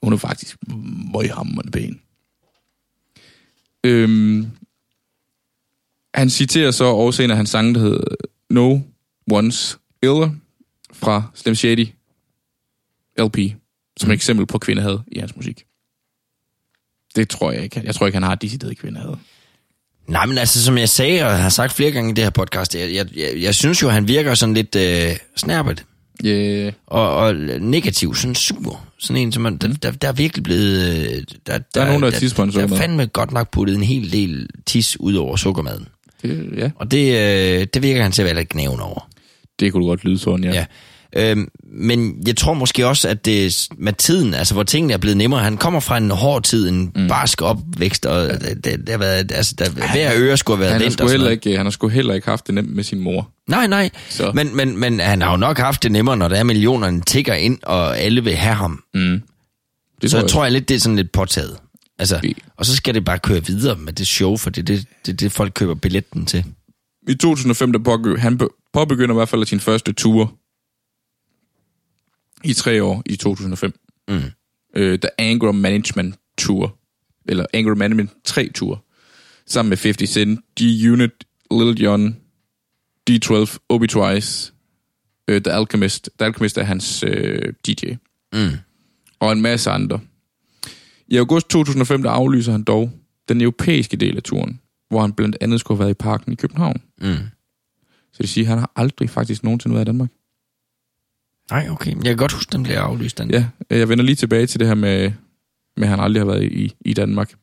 Hun er faktisk møghammerende pæn. Øhm, han citerer så også en af hans sange, der hedder No One's Iller fra Slim Shady LP, som mm. eksempel på kvindehad i hans musik. Det tror jeg ikke. Jeg tror ikke, han har decideret kvindehad. Nej, men altså, som jeg sagde, og har sagt flere gange i det her podcast, jeg, jeg, jeg, jeg synes jo, han virker sådan lidt øh, snærpet. Yeah. Og, og negativ, sådan sur. Sådan en, som man, der, der, der er virkelig blevet... øh, Der, der, er nogen, der der, tis på en der, der er fandme godt nok puttet en hel del tis ud over sukkermaden. Det, ja, Og det, øh, det virker han til at være lidt knæven over. det kunne du godt lyde sådan, ja. Ja. Øhm, men jeg tror måske også, at det med tiden, altså hvor tingene er blevet nemmere, han kommer fra en hård tid, en mm. barsk opvækst, og det, det, det har været, altså der, hver øre skulle have været Han har, vendt sådan heller ikke, han har sgu heller ikke haft det nemt med sin mor. Nej, nej, Så. men, men, men han har jo nok haft det nemmere, når der er millionerne tigger ind, og alle vil have ham. Mm. Det Så jeg tror jeg lidt, det er sådan lidt påtaget. Altså, og så skal det bare køre videre med det show, for det er det, det, det, folk køber billetten til. I 2005, der pågy- han be- påbegynder i hvert fald sin første tur i tre år i 2005. Mm. Øh, The Anger Management Tour, eller Anger Management 3 Tour, sammen med 50 Cent, G-Unit, Lil Jon, D12, Obi Twice, øh, The Alchemist. The Alchemist er hans øh, DJ. Mm. og en masse andre. I august 2005, der aflyser han dog den europæiske del af turen, hvor han blandt andet skulle have været i parken i København. Mm. Så det siger, at han har aldrig faktisk nogensinde været i Danmark. Nej, okay. Jeg kan godt huske, den bliver aflyst. Den. Ja, jeg vender lige tilbage til det her med, med at han aldrig har været i, i Danmark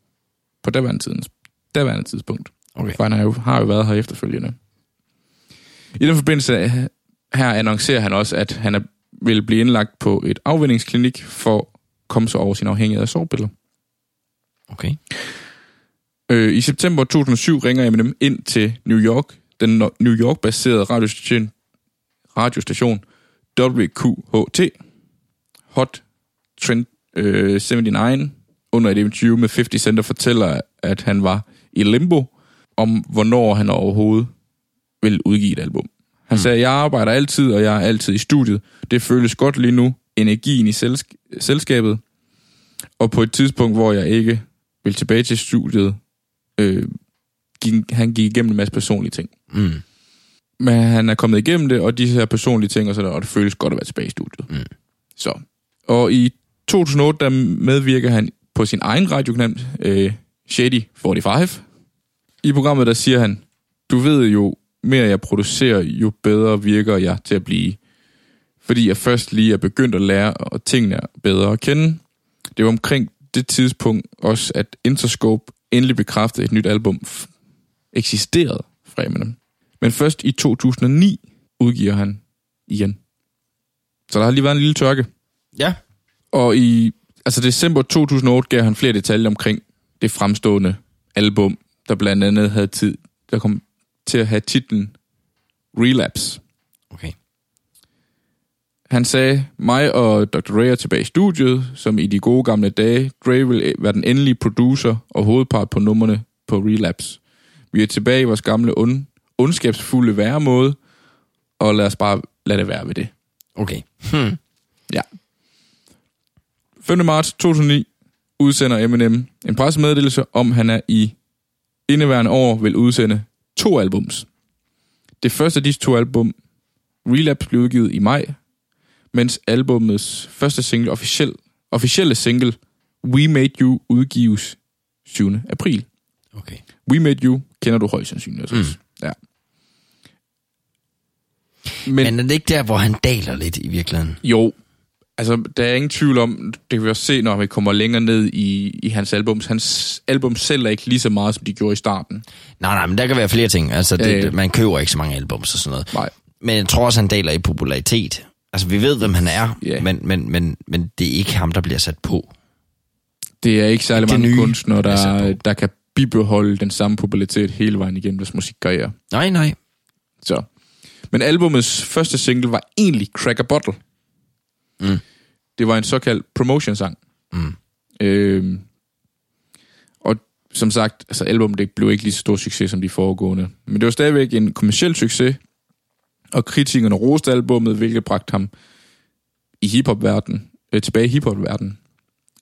på daværende, tidens, daværende tidspunkt. Okay. For han har jo, har jo været her efterfølgende. I den forbindelse øh, her annoncerer han også, at han er, vil blive indlagt på et afvindingsklinik for at komme sig over sin afhængighed af sovepiller. Okay. Øh, I september 2007 ringer Eminem ind til New York, den New York-baserede radiostation, radiostation WQHT, Hot Trend øh, 79 under et interview med 50 Cent og fortæller, at han var i limbo om, hvornår han overhovedet vil udgive et album. Han sagde, jeg arbejder altid, og jeg er altid i studiet. Det føles godt lige nu. Energien i selsk- selskabet. Og på et tidspunkt, hvor jeg ikke vil tilbage til studiet, øh, gik, han gik igennem en masse personlige ting. Mm. Men han er kommet igennem det, og de her personlige ting, og, sådan, noget, og det føles godt at være tilbage i studiet. Mm. Så. Og i 2008, der medvirker han på sin egen radiokanal, øh, Shady 45. I programmet, der siger han, du ved jo, mere jeg producerer, jo bedre virker jeg til at blive. Fordi jeg først lige er begyndt at lære, og tingene er bedre at kende. Det var omkring det tidspunkt også, at Interscope endelig bekræftede, et nyt album f- eksisterede fra Eminem. Men først i 2009 udgiver han igen. Så der har lige været en lille tørke. Ja. Og i altså december 2008 gav han flere detaljer omkring det fremstående album, der blandt andet havde tid, der kom til at have titlen Relapse. Okay. Han sagde, mig og Dr. Ray er tilbage i studiet, som i de gode gamle dage. Dre vil være den endelige producer og hovedpart på numrene på Relapse. Vi er tilbage i vores gamle ond, ondskabsfulde væremåde, og lad os bare lade det være ved det. Okay. Hmm. Ja. 5. marts 2009 udsender Eminem en pressemeddelelse om, han er i indeværende år vil udsende to albums. Det første af disse to album, Relapse, blev udgivet i maj, mens albumets første single, officiel, officielle single, We Made You, udgives 7. april. Okay. We Made You kender du højst sandsynligt også. Mm. Ja. Men, Men er det ikke der, hvor han daler lidt i virkeligheden? Jo, altså der er ingen tvivl om, det kan vi også se, når vi kommer længere ned i, i hans albums. Hans album sælger ikke lige så meget, som de gjorde i starten. Nej, nej, men der kan være flere ting. Altså, det, ja. man køber ikke så mange albums og sådan noget. Nej. Men jeg tror også, han daler i popularitet. Altså, vi ved, hvem han er, Ja. men, men, men, men det er ikke ham, der bliver sat på. Det er ikke særlig mange nye, kunstnere, der, der kan bibeholde den samme popularitet hele vejen igennem deres musikkarriere. Nej, nej. Så. Men albumets første single var egentlig Crack a Bottle. Mm. Det var en såkaldt promotion-sang. Mm. Øhm, og som sagt, altså albumet det blev ikke lige så stor succes som de foregående. Men det var stadigvæk en kommersiel succes, og kritikerne roste albummet, hvilket bragte ham i hiphop-verden, øh, tilbage i hiphop-verden.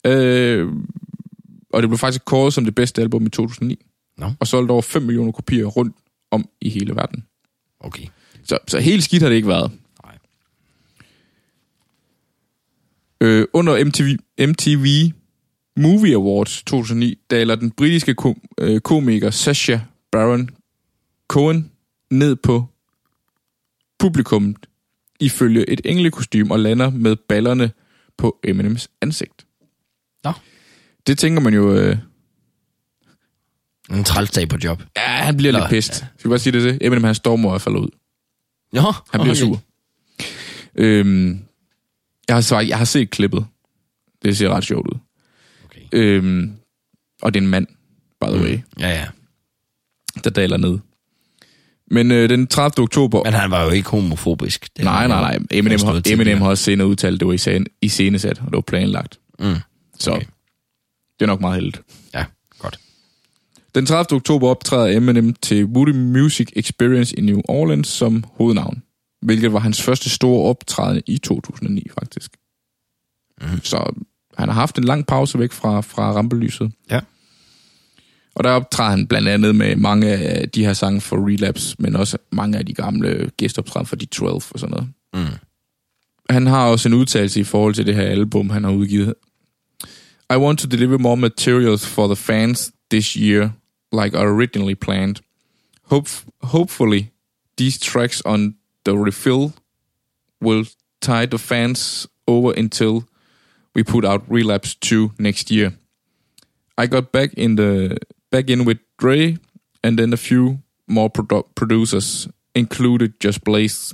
Øh, og det blev faktisk kåret som det bedste album i 2009. Nå. Og solgte over 5 millioner kopier rundt om i hele verden. Okay. Så, så helt skidt har det ikke været. Nej. Øh, under MTV, MTV Movie Awards 2009 daler den britiske kom, øh, komiker Sacha Baron Cohen ned på publikummet ifølge et englekostym og lander med ballerne på Eminems ansigt. Nå. Det tænker man jo... Øh, En trælsdag på job. ja, han bliver Nå, lidt pist. Skal vi bare sige det til? Eminem han stormer i hvert fald ud. Jo, Han bliver sur. Øhm, jeg, har, jeg har set klippet. Det ser ret sjovt ud. Okay. Øhm, og det er en mand, by the way, Ja, ja. der daler ned. Men øh, den 30. oktober... Men han var jo ikke homofobisk. Det nej, nej, nej. Eminem, har. Eminem har også senere udtalt, at det var i, scene, i scenesat, og det var planlagt. Mm. Så Okay. okay. Det er nok meget heldigt. Ja, godt. Den 30. oktober optræder Eminem til Woody Music Experience i New Orleans som hovednavn, hvilket var hans første store optræden i 2009 faktisk. Mhm. Så han har haft en lang pause væk fra, fra rampelyset. Ja. Og der optræder han blandt andet med mange af de her sange for Relapse, men også mange af de gamle gæstoptræden for de 12 og sådan noget. Mm. Han har også en udtalelse i forhold til det her album, han har udgivet. I want to deliver more materials for the fans this year, like I originally planned. Hope, hopefully, these tracks on the refill will tie the fans over until we put out Relapse 2 next year. I got back in the back in with Dre, and then a few more produ- producers, included Just Blaze,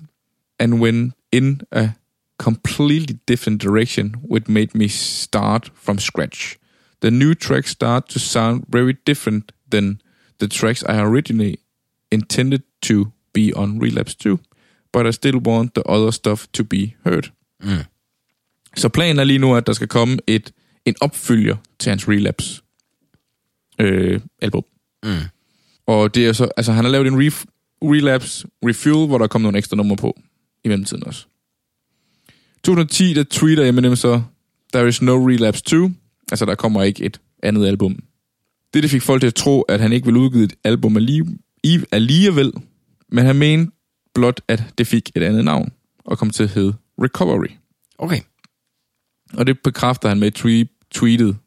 and went in a completely different direction, which made me start from scratch. The new tracks start to sound very different than the tracks I originally intended to be on Relapse 2, but I still want the other stuff to be heard. Mm. Så planen er lige nu, at der skal komme et, en opfølger til hans Relapse øh, album. Mm. Og det er så, altså han har lavet en ref, Relapse Refuel, hvor der kommer nogle ekstra numre på i mellemtiden også. 2010, der tweeter Eminem så, There is no Relapse 2. Altså, der kommer ikke et andet album. Det, det fik folk til at tro, at han ikke ville udgive et album alligevel, men han mente blot, at det fik et andet navn, og kom til at hedde Recovery. Okay. Og det bekræfter han med et tweet, tweetet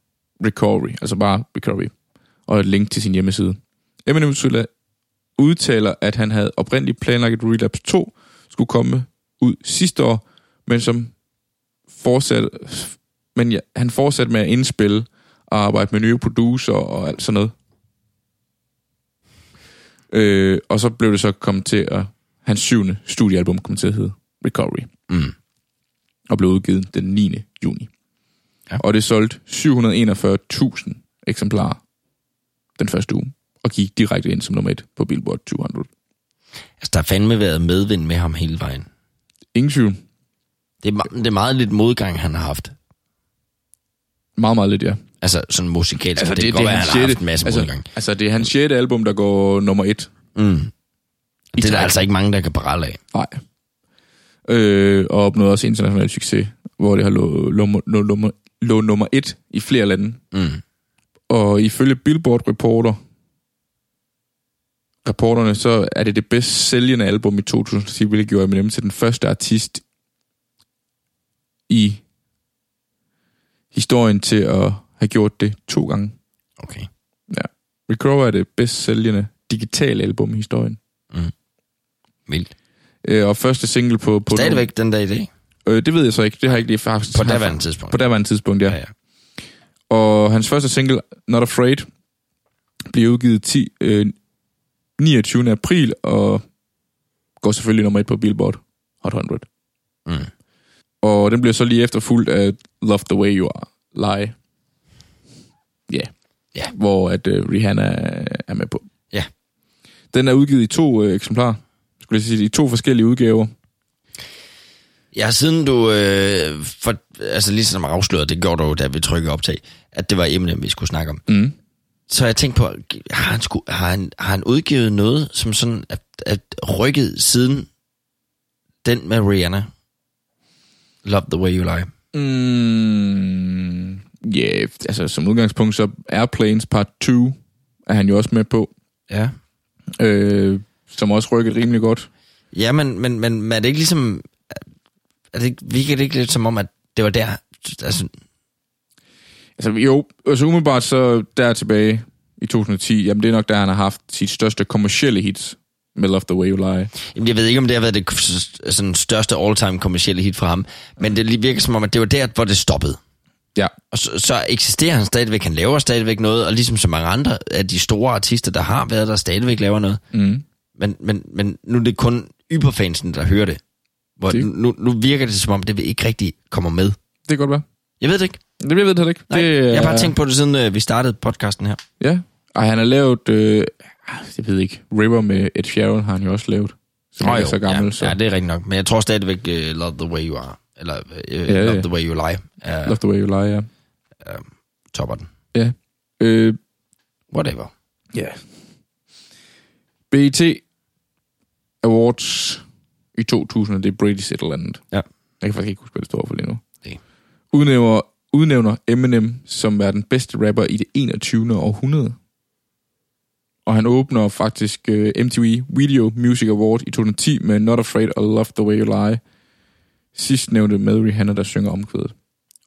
Recovery, altså bare Recovery, og et link til sin hjemmeside. Eminem udtaler- udtaler, at han havde oprindeligt planlagt, at Relapse 2 skulle komme ud sidste år, men som fortsat, men ja, han fortsatte med at indspille og arbejde med nye producer og alt sådan noget. Øh, og så blev det så kommet til at, hans syvende studiealbum kom til at hedde Recovery Mm. og blev udgivet den 9. juni. Ja. Og det solgte 741.000 eksemplarer den første uge, og gik direkte ind som nummer et på Billboard 200. Altså, der har fandme været medvind med ham hele vejen. Ingen tvivl. Det er, det er meget lidt modgang, han har haft. Meget, meget lidt, ja. Altså, sådan musikalsk. Altså, det, det kan godt at han har haft en masse altså, modgang. altså, det er hans sjette album, der går nummer et. Mm. Det er der altså ikke mange, der kan prale af. Nej. Øh, og opnåede også international succes, hvor det har lå, lå, lå, lå, lå nummer et i flere lande. Mm. Og ifølge Billboard Reporter, rapporterne, så er det det bedst sælgende album i 2010, hvilket gjorde Eminem til den første artist i historien til at have gjort det to gange. Okay. Recover er det bedst sælgende digitale album i historien. Vildt. Øh, og første single på... på Stadigvæk den dag i dag. Øh, det ved jeg så ikke. Det har jeg ikke lige faktisk... På daværende tidspunkt. På daværende tidspunkt, ja. ja, ja. Og hans første single, Not Afraid, bliver udgivet 10, øh, 29. april, og går selvfølgelig nummer et på Billboard Hot 100. Mm. Og den bliver så lige efterfulgt af Love the Way You Are, Lie. Ja. Yeah. Ja. Hvor at øh, Rihanna er med på. Ja. Den er udgivet i to øh, eksemplarer. Skulle jeg sige, i to forskellige udgaver. Ja, siden du, øh, for, altså ligesom afslørede, det gjorde du jo, da vi trykkede optag, at det var Eminem, vi skulle snakke om. Mm. Så jeg tænkt på, har han, sku, har han, har han udgivet noget, som sådan at, at rykket siden den med Rihanna? Love the way you lie. Mm, ja, yeah, altså som udgangspunkt, så Airplanes Part 2 er han jo også med på, Ja. øh, som også rykker rimelig godt. Ja, men, men, men, men er det ikke ligesom... Er det ikke, virker det ikke lidt som om, at det var der... Altså, Altså jo, altså umiddelbart så der tilbage i 2010, jamen det er nok der, han har haft sit største kommercielle hits med Love the Way You Lie. Jamen, jeg ved ikke, om det har været det sådan, største all-time kommercielle hit for ham, men det lige virker som om, at det var der, hvor det stoppede. Ja, Og så, så eksisterer han stadigvæk, han laver stadigvæk noget, og ligesom så mange andre af de store artister, der har været der, stadigvæk laver noget. mm. Men, men, men nu er det kun yberfansen, der hører det. Hvor Det- nu, nu virker det som om, det ikke rigtig kommer med. det kan godt være. Jeg ved det ikke. Det jeg ved det ikke. Nej, det, jeg har bare er- tænkt på det, siden øh, vi startede podcasten her. Ja, og han har lavet, øh, jeg ved ikke, River med Ed Sheeran har han jo også lavet. Som Nå, er jo, så gammel, ja, så ja, det er rigtigt nok. Men jeg tror stadigvæk, uh, Love the Way You Are, eller uh, Ja, Love ja. the Way You Lie, er Love the Way You Lie, ja. topper den. Ja. Øh, Whatever. Ja. BET Awards i 2000, det er British et eller andet. Ja. Jeg kan faktisk ikke huske, hvad det står for lige nu. Nej. Udnævner, udnævner Eminem som er den bedste rapper i det 21. århundrede. Og han åbner faktisk uh, MTV Video Music Award i 2010 med Not Afraid og Love the Way You Lie. Sidst nævnte med Rihanna, der synger omkvædet.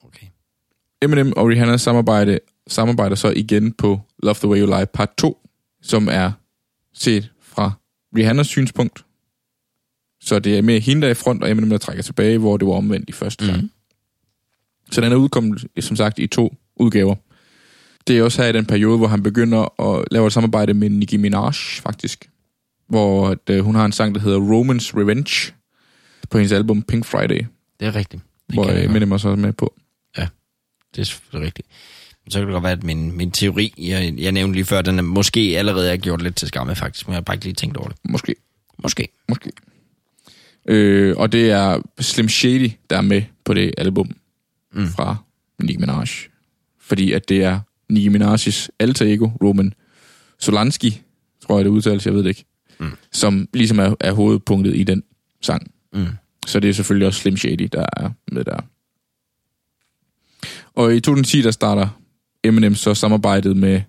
Okay. Eminem og Rihanna samarbejde, samarbejder så igen på Love the Way You Lie part 2, som er set fra Rihannas synspunkt. Så det er mere hende, der er i front, og Eminem, der trækker tilbage, hvor det var omvendt i første gang. Mhm. Mm. Så den er udkommet, som sagt, i to udgaver. Det er også her i den periode, hvor han begynder at lave et samarbejde med Nicki Minaj, faktisk. Hvor at, øh, hun har en sang, der hedder Romance Revenge, på hendes album Pink Friday, Det er rigtigt. Det, hvor øh. Eminem også er med på. det er selvfølgelig rigtigt. Men så kan det godt være, at min, min teori, jeg, jeg nævnte lige før, den er måske allerede er gjort lidt til skamme faktisk, men jeg har bare ikke lige tænkt over det. Måske. Måske. Måske. Øh, og det er Slim Shady, der er med på det album. mm. fra Nicki Minaj. Fordi at det er Nicki Minaj's alter ego, Roman Solansky, tror jeg det udtales, jeg ved det ikke, mm. som ligesom er, er hovedpunktet i den sang. Mm. Så det er selvfølgelig også Slim Shady, der er med der. Og i 2010, der starter Eminem så samarbejdet med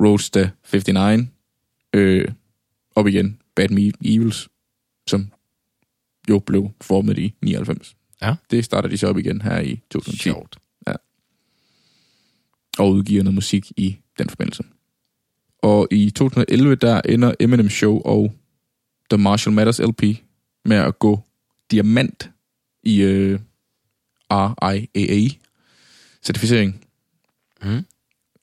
Roadster 59 øh, op igen, Bad Meat Evils, som jo blev formet i 99. Ja. Det starter de så op igen her i 2010. Sjovt. Og udgiver noget musik i den forbindelse. Og i 2011, der ender Eminem Show og The Marshall Mathers LP med at gå diamant i øh, RIAA-certificering. Mm.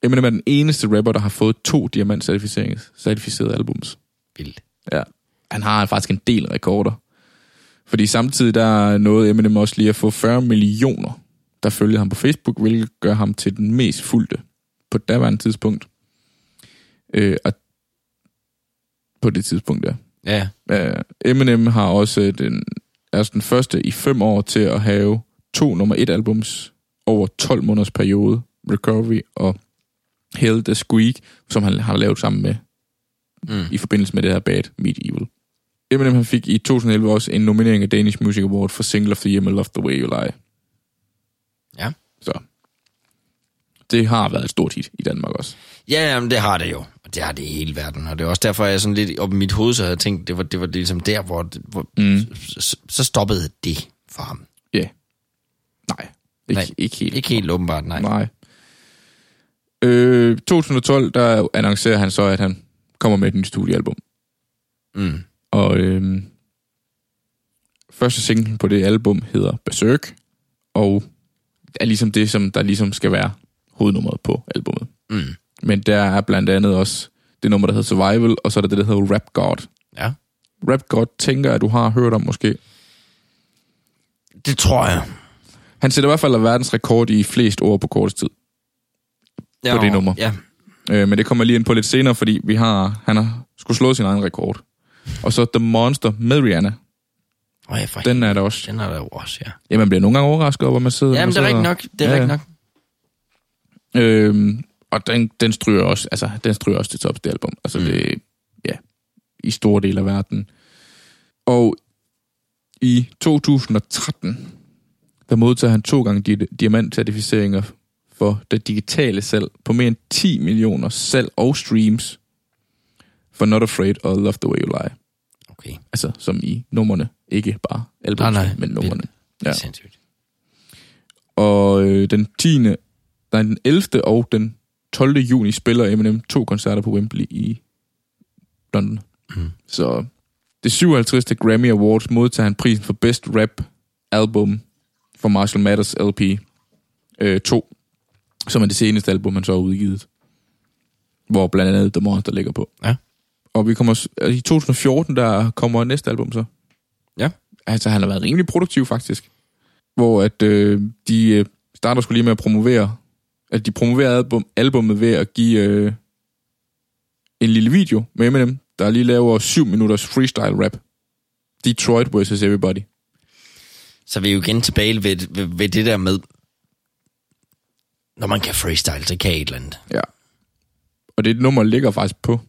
Eminem er den eneste rapper, der har fået to diamant-certificerede albums. Vildt. Ja. Han har faktisk en del rekorder. Fordi samtidig der nåede Eminem også lige at få 40 millioner, der følger ham på Facebook, hvilket gør ham til den mest fulgte på daværende tidspunkt. Øh, og på det tidspunkt, ja. Ja, Uh, Eminem har også den, er også den første i fem år til at have to nummer et albums over 12 måneders periode. Recovery og Hell the Squeak, som han har lavet sammen med Mm. i forbindelse med det her Bad Meet Evil. Eminem han fik i 2011 også en nominering af Danish Music Award for Single of the Year med Love the Way You Lie. Ja. Så det har været et stort hit i Danmark også. Ja, jamen, det har det jo. Og det har det i hele verden. Og det er også derfor, jeg sådan lidt op i mit hoved, så havde tænkt, det var, det var ligesom der, hvor, hvor Mm. så, så stoppede det for ham. Ja. Yeah. Nej, ikke, Nej, ikke helt. Ikke helt åbenbart, nej. Nej. Øh, 2012, der annoncerer han så, at han kommer med et nyt studiealbum. Mm. Og øh, første single på det album hedder Berserk, og er ligesom det, som der ligesom skal være hovednummeret på albummet. Mm. Men der er blandt andet også det nummer, der hedder Survival, og så er der det, der hedder Rap God. Ja. Rap God tænker jeg, du har hørt om måske. Det tror jeg. Han sætter i hvert fald verdens rekord i flest ord på kortest tid. Ja, det nummer. Ja. Øh, men det kommer lige ind på lidt senere, fordi vi har, han har skulle slå sin egen rekord. Og så The Monster med Rihanna. Oh, ja, for Den er der også. Den er der jo også, ja. Ja, man bliver nogle gange overrasket over, hvor man sidder. Jamen, man det er sidder- rigtigt nok. Det er Ja, rigtigt nok. Øhm, og den, den stryger også, altså, den stryger også til tops, det album. Altså, mm. det, ja, i store dele af verden. Og i 2013, der modtager han to gange di- diamantcertificeringer for det digitale salg på mere end 10 millioner salg og streams for Not Afraid og Love the Way You Lie. Okay. Altså, som i numrene, ikke bare albums, Nej, nej, men numrene. Ja. Ja. Sindssygt. Og øh, den 10. Nej, den 11. og den 12. juni spiller Eminem to koncerter på Wembley i London. Mm. Så det 57. Grammy Awards modtager han prisen for Best Rap Album for Marshall Mathers LP øh, 2, som er det seneste album, han så har udgivet. Hvor blandt andet The Monster ligger på. Ja. Og vi kommer altså, i 2014, der kommer næste album så. Ja. Altså, han har været rimelig produktiv, faktisk. Hvor at øh, de øh, starter skulle lige med at promovere, at de promoverer album, albummet ved at give øh, en lille video med Eminem, der lige laver 7 minutters freestyle rap. Detroit vs. Everybody. Så vi er jo igen tilbage ved, ved, ved det der med, når man kan freestyle, så kan jeg et eller andet. Ja. Og det nummer ligger faktisk på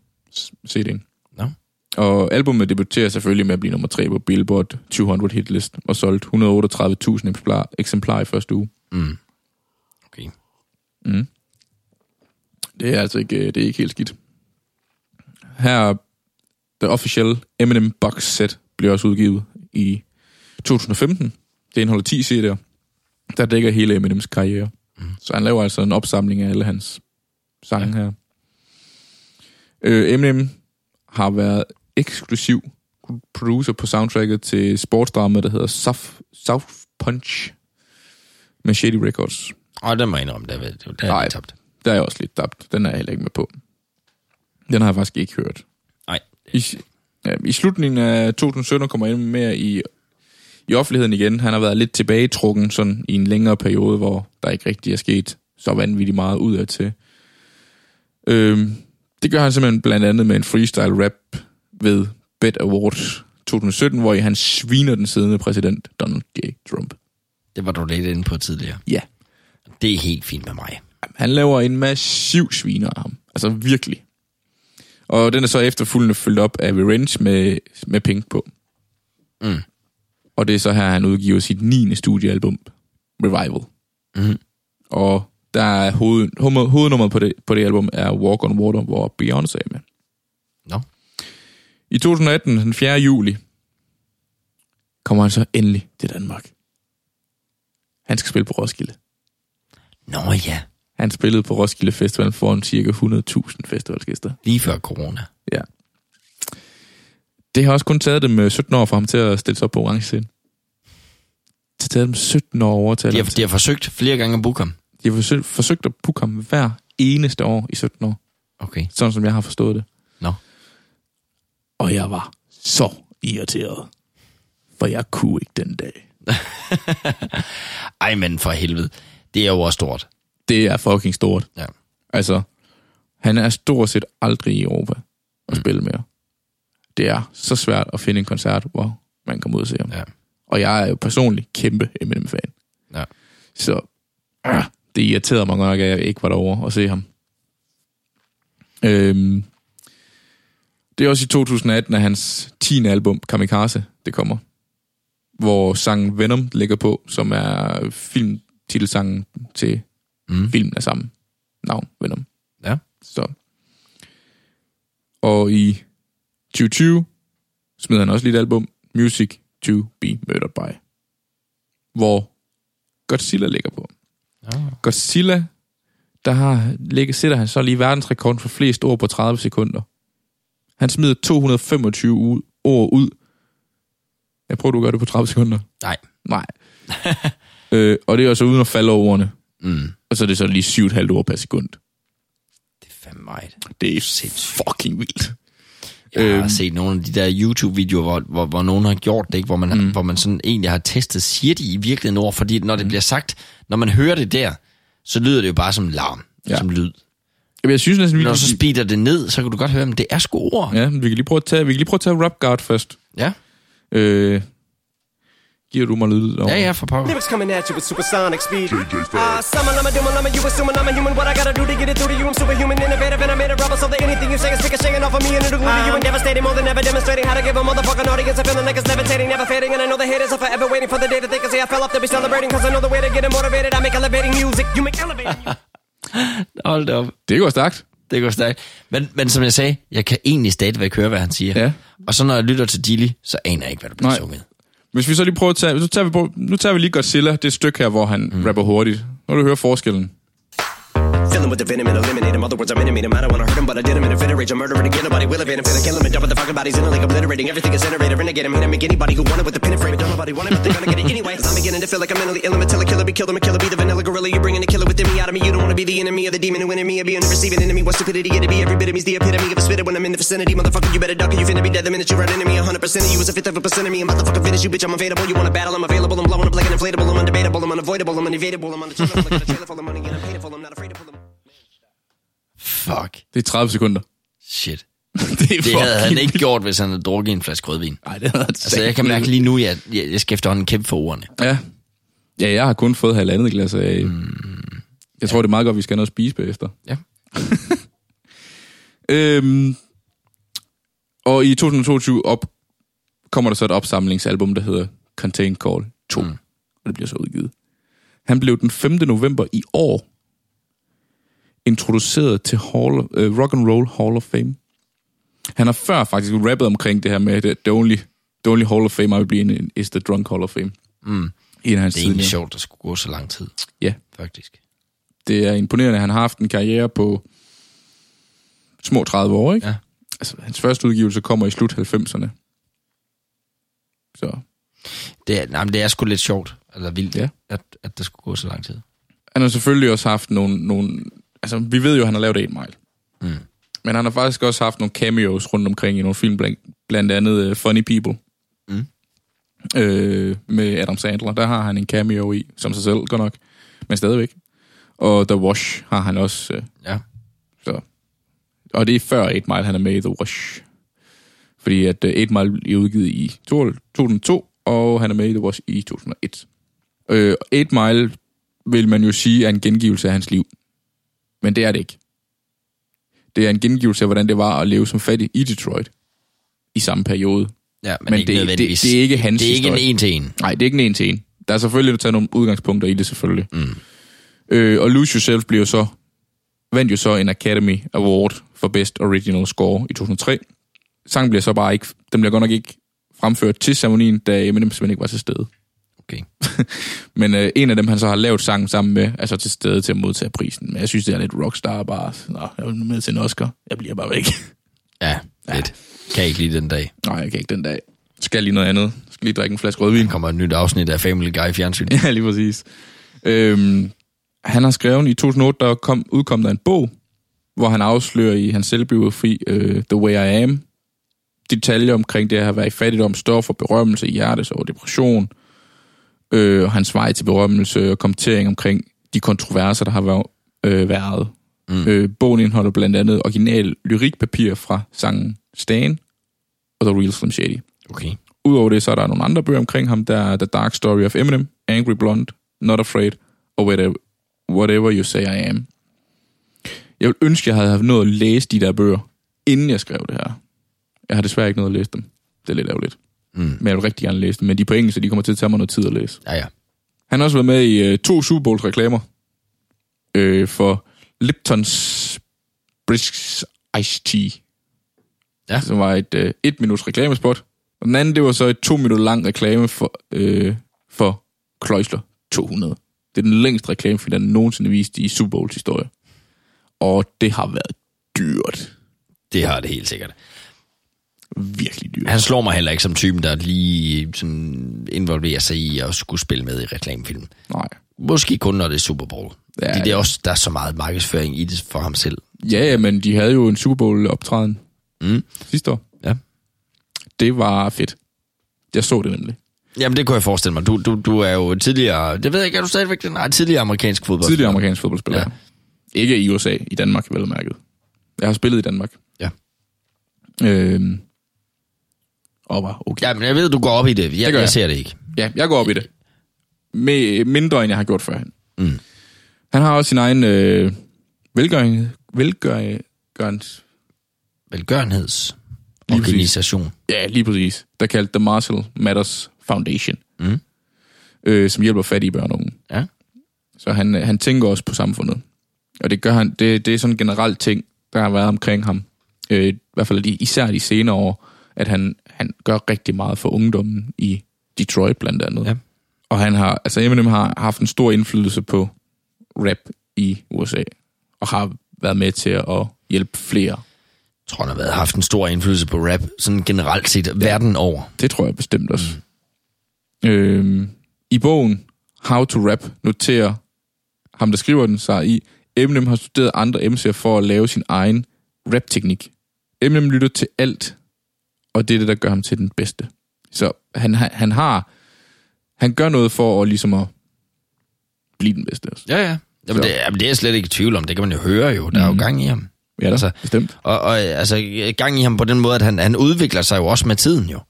CD'en. Nå. Og albumet debuterer selvfølgelig med at blive nummer 3 på Billboard 200 hitlist og solgt 138.000 eksemplarer, eksemplarer i første uge. Mm. Okay. Mm. Det er altså ikke, øh, det er ikke helt skidt. Her, The Official Eminem Box Set bliver også udgivet i 2015. Det indeholder 10 CD'er, der dækker hele Eminems karriere. Mm. Så han laver altså en opsamling af alle hans sange ja. her. Øh, Eminem har været eksklusiv producer på soundtracket til sportsdrama, der hedder South, South Punch med Shady Records. Og den må jeg indrømme, der, der, der er jeg tabt. Der er jeg også lidt tabt. Den er jeg heller ikke med på. Den har jeg faktisk ikke hørt. Nej. I, ja, I slutningen af 2017 kommer jeg med i, i offentligheden igen. Han har været lidt tilbagetrukken sådan i en længere periode, hvor der ikke rigtig er sket så vanvittigt meget ud af til. Øhm, det gør han simpelthen blandt andet med en freestyle rap ved Bet Awards 2017, hvor han sviner den siddende præsident Donald J. Trump. Det var du lidt inde på tidligere. Ja. Det er helt fint med mig. Han laver en massiv sviner af ham. Altså virkelig. Og den er så efterfølgende fyldt op af Revenge med, med Pink på. Mm. Og det er så her, han udgiver sit 9. studiealbum, Revival. Mhm. Og der er hoved, hoved, hovednummeret på det, på det album er Walk on Water, hvor Beyoncé er med. Nå. I 2018, den 4. juli, kommer han så endelig til Danmark. Han skal spille på Roskilde. Nå ja, Han spillede på Roskilde Festival foran ca. 100.000 festivalgæster. lige før corona. Ja. Det har også kun taget dem øh, 17 år for ham til at stille sig op på orange scene. Det har taget dem 17 år at overtale De har, de til. har forsøgt flere gange at booke ham. De har forsøgt, forsøgt at booke ham hver eneste år i 17 år. Okay. Sådan som jeg har forstået det. Nå. Og jeg var så irriteret. For jeg kunne ikke den dag. [laughs] Ej, men for helvede. Det er jo også stort. Det er fucking stort. Ja. Altså, han er stort set aldrig i Europa at Mm. spille mere. Det er så svært at finde en koncert, hvor man kommer ud og se ham. Ja. Og jeg er jo personligt kæmpe Eminem-fan. Ja. Så øh, det irriterede mig nok, at jeg ikke var derovre og se ham. Øhm, det er også i 2018, at hans 10. album, Kamikaze, det kommer. Hvor sangen Venom ligger på, som er filmtitelsangen til Mm. filmen af samme navn, Venom. Ja. Så. Og i 2020 smed han også lige et album, Music to be Murdered by, hvor Godzilla ligger på. Ja. Godzilla, der har, ligger, sætter han så lige verdensrekord for flest ord på 30 sekunder. Han smider 225 ud, ord ud. Jeg prøver, du at gøre det på 30 sekunder. Nej. Nej. [laughs] øh, og det er også uden at falde over ordene. Mm. Og så er det så lige 7,5 ord per sekund. Det er fandme meget. Det er Sindssygt. fucking vildt. Jeg har Øhm. set nogle af de der YouTube-videoer, hvor, hvor, hvor nogen har gjort det, ikke? Hvor, man, mm. hvor man sådan egentlig har testet, siger de i virkeligheden ord, fordi når det bliver sagt, når man hører det der, så lyder det jo bare som larm, ja. Som lyd. Jamen, jeg synes næsten, vi, Når så speeder det ned, så kan du godt høre, at det er sgu ord. ja, vi kan lige prøve at tage, vi kan lige prøve at tage Rap Guard først. Ja, Øh, giver du mig lyd over? ja, ja for pokker. Lyrics coming at you with supersonic speed. Ah, summon, I'm a doom, I'm a you assuming I'm a human. What I gotta do to get it through to you? I'm superhuman, innovative, and I made a rubber so that anything you say is shaking off of me and it'll glue to you and devastating more than ever demonstrating how to give a motherfucking audience a feeling like it's levitating, never fading. And I know the haters are forever waiting for the day that they can say I fell off to be celebrating. Cause I know the way to get them motivated. I make elevating music. You make elevating. [laughs] Hold op. Det går stærkt. Det går stærkt. Men, men som jeg sagde, jeg kan egentlig stadigvæk høre, hvad han siger. Ja. Og så når jeg lytter til Dilly, så aner jeg ikke, hvad der bliver Nej. sunget. Hvis vi så lige prøver at tage... Nu tager vi, på, nu tager vi lige Godzilla, det stykke her, hvor han mm. rapper hurtigt. Nu du høre forskellen. With the venom and eliminate him. Other words, I'm intimate him. I don't wanna hurt him, but I did him in a fit of rage. I'm murdering to get nobody will evade him. Finna kill him and dump the fucking bodies in a lake, obliterating everything is generated. Renegade him, hit him, make anybody who want it with the pin and frame. Don't nobody want it, but they're gonna get it anyway. I'm beginning to feel like I'm mentally ill. I'm a a killer, be killed. I'm a killer, be the vanilla gorilla. You're bringing the killer within me out of me. You don't wanna be the enemy of the demon who in me. Be a receiving enemy. What stupidity it'd be. Every bit of me's the epitome of a spitter when I'm in the vicinity. Motherfucker, you better duck or you finna be dead the minute you run into me. 100% of you is a fifth of a percent of me. I'm about to fucking finish you, bitch. I'm available. You wanna battle? I'm available. I'm blowing up like an inflatable. I'm undebatable. I'm unavoidable. I'm unevadable. I'm on. I'm a of and I'm not to them. Fuck. Det er 30 sekunder. Shit. [laughs] det er Det havde han ikke gjort, hvis han havde drukket en flaske rødvin. Nej, det havde han Altså, jeg kan mærke lige nu, at jeg, jeg, jeg skal efterhånden kæmpe for ordene. Ja. Ja, jeg har kun fået halvandet glas af... Mm. Jeg tror, det er meget godt, vi skal have noget at spise bagefter. Ja. [laughs] Øhm, og i 2022 op, kommer der så et opsamlingsalbum, der hedder Contain Call 2. Mm. Og det bliver så udgivet. Han blev den 5. november i år introduceret til Hall, uh, Rock and Roll Hall of Fame. Han har før faktisk rappet omkring det her med, at the only, the only Hall of Fame I will be in is the Drunk Hall of Fame. Mm. En af hans Det er egentlig sjovt, at der skulle gå så lang tid, Ja, faktisk. det er imponerende. Han har haft en karriere på små 30 år, ikke? Ja. Altså, hans første udgivelse kommer i slut 90'erne. Så Det er, nej, men det er sgu lidt sjovt, eller vildt, Ja. at, at der skulle gå så lang tid. han har selvfølgelig også haft nogle, nogle... Altså, vi ved jo, at han har lavet 8 Mile. Mm. Men han har faktisk også haft nogle cameos rundt omkring i nogle film, blandt, blandt andet uh, Funny People. Mm. Øh, med Adam Sandler. Der har han en cameo i, som sig selv godt nok. Men stadigvæk. Og The Wash har han også... Øh, Ja. så. Og det er før 8 Mile, han er med i The Wash. Fordi at uh, 8 Mile er udgivet i 2002, og han er med i The Wash i 2001. Øh, 8 Mile vil man jo sige er en gengivelse af hans liv. Men det er det ikke. Det er en gengivelse af, hvordan det var at leve som fattig i Detroit i samme periode. Ja, men, Men ikke det- det- det er ikke hans Det er ikke en historie. en til en. Nej, det er ikke en en til en. Der er selvfølgelig at tage nogle udgangspunkter i det, selvfølgelig. Mm. Øh, og Lose Yourself bliver så, vandt jo så en Academy Award for Best Original Score i 2003. Sangen bliver så bare ikke, den bliver godt nok ikke fremført til ceremonien, da Eminem simpelthen ikke var til stede. Okay. [laughs] Men øh, en af dem, han så har lavet sangen sammen med, er så til stede til at modtage prisen. Men jeg synes, det er lidt rockstar bare. Nå, jeg er med til en Oscar. Jeg bliver bare væk. [laughs] Ja, fedt. Kan jeg ikke lide den dag. Nej, jeg kan ikke den dag. Skal lige noget andet. Skal lige drikke en flaske rødvin. Der kommer et nyt afsnit af Family Guy i fjernsyn. [laughs] Ja, lige præcis. Øhm, han har skrevet i 2008, der kom, udkom der en bog, hvor han afslører i hans selvbiografi uh, The Way I Am, detaljer omkring det at have været i fattigdom, står for berømmelse, hjertes og depression, øh, og hans vej til berømmelse og kommentering omkring de kontroverser, der har været. Øh, været. Mm. Øh, bogen indeholder blandt andet original lyrikpapir fra sangen Stan og The Real Slim Shady. Okay. Udover det, så er der nogle andre bøger omkring ham. Der er The Dark Story of Eminem, Angry Blonde, Not Afraid og Whatever, Whatever You Say I Am. Jeg vil ønske, jeg havde haft noget at læse de der bøger, inden jeg skrev det her. Jeg har desværre ikke noget at læse dem. Det er lidt ærgerligt. Mm. Men jeg vil rigtig gerne læse dem. Men de er på engelsk, så de kommer til at tage mig noget tid at læse. Ja, ja. Han har også været med i øh, to Super Bowls reklamer øh, for Liptons Brisk Ice Tea. Ja. Som var et øh, et minuts reklamespot. Og den anden, det var så et to minutter lang reklame for, øh, for Chrysler 200. Det er den længste reklamefilm, der nogensinde vist i Super Bowls historie. Og det har været dyrt. Det har det helt sikkert. Virkelig dyrt. Han slår mig heller ikke som typen, der lige sådan involverer sig i at skulle spille med i reklamefilm. Nej. Måske kun, når det er Super Bowl. Ja, Ja, det, er også, der er så meget markedsføring i det for ham selv. Ja, men de havde jo en Super Bowl optræden Mm. sidste år. Ja. Det var fedt. Jeg så det nemlig. Jamen, det kunne jeg forestille mig. Du, du, du er jo tidligere... Det ved jeg ikke, er du stadigvæk den? Nej, tidligere amerikansk fodbold. Tidligere amerikansk fodboldspiller. Ja. Ikke i USA, i Danmark, vel mærket. Jeg har spillet i Danmark. Ja. Øhm, og var okay. Ja, men jeg ved, du går op i det. Jeg, Det gør jeg jeg. ser det ikke. Ja, jeg går op i det. Med mindre, end jeg har gjort førhen. Mm. Han har også sin egen øh, velgøring, velgørens... Velgørenheds Lige præcis. organisation. Ja, lige præcis. Der er kaldt The Marshall Matters Foundation. Mm. Øh, som hjælper fattige børn og unge. Ja. Så han, øh, han tænker også på samfundet. Og det gør han, det, det er sådan en generelt ting, der har været omkring ham. Øh, I hvert fald de, især de senere år, at han, han gør rigtig meget for ungdommen i Detroit blandt andet. Ja. Og han har, altså Eminem har haft en stor indflydelse på rap i USA, og har været med til at hjælpe flere. Jeg tror, han har været, haft en stor indflydelse på rap, sådan generelt set, ja. verden over. Det tror jeg bestemt også. Mm. Øhm, I bogen How to Rap noterer ham, der skriver den, sig i, Eminem har studeret andre MC'er for at lave sin egen rap-teknik. Eminem lytter til alt, og det er det, der gør ham til den bedste. Så han, han, har... Han gør noget for at ligesom at blive den bedste. Også. Ja, ja. Jamen, det, jamen, det er jeg slet ikke i tvivl om. Det kan man jo høre jo. Der er jo gang i ham. Ja, altså, Altså- bestemt. Og, og altså, gang i ham på den måde, at han, han udvikler sig jo også med tiden jo.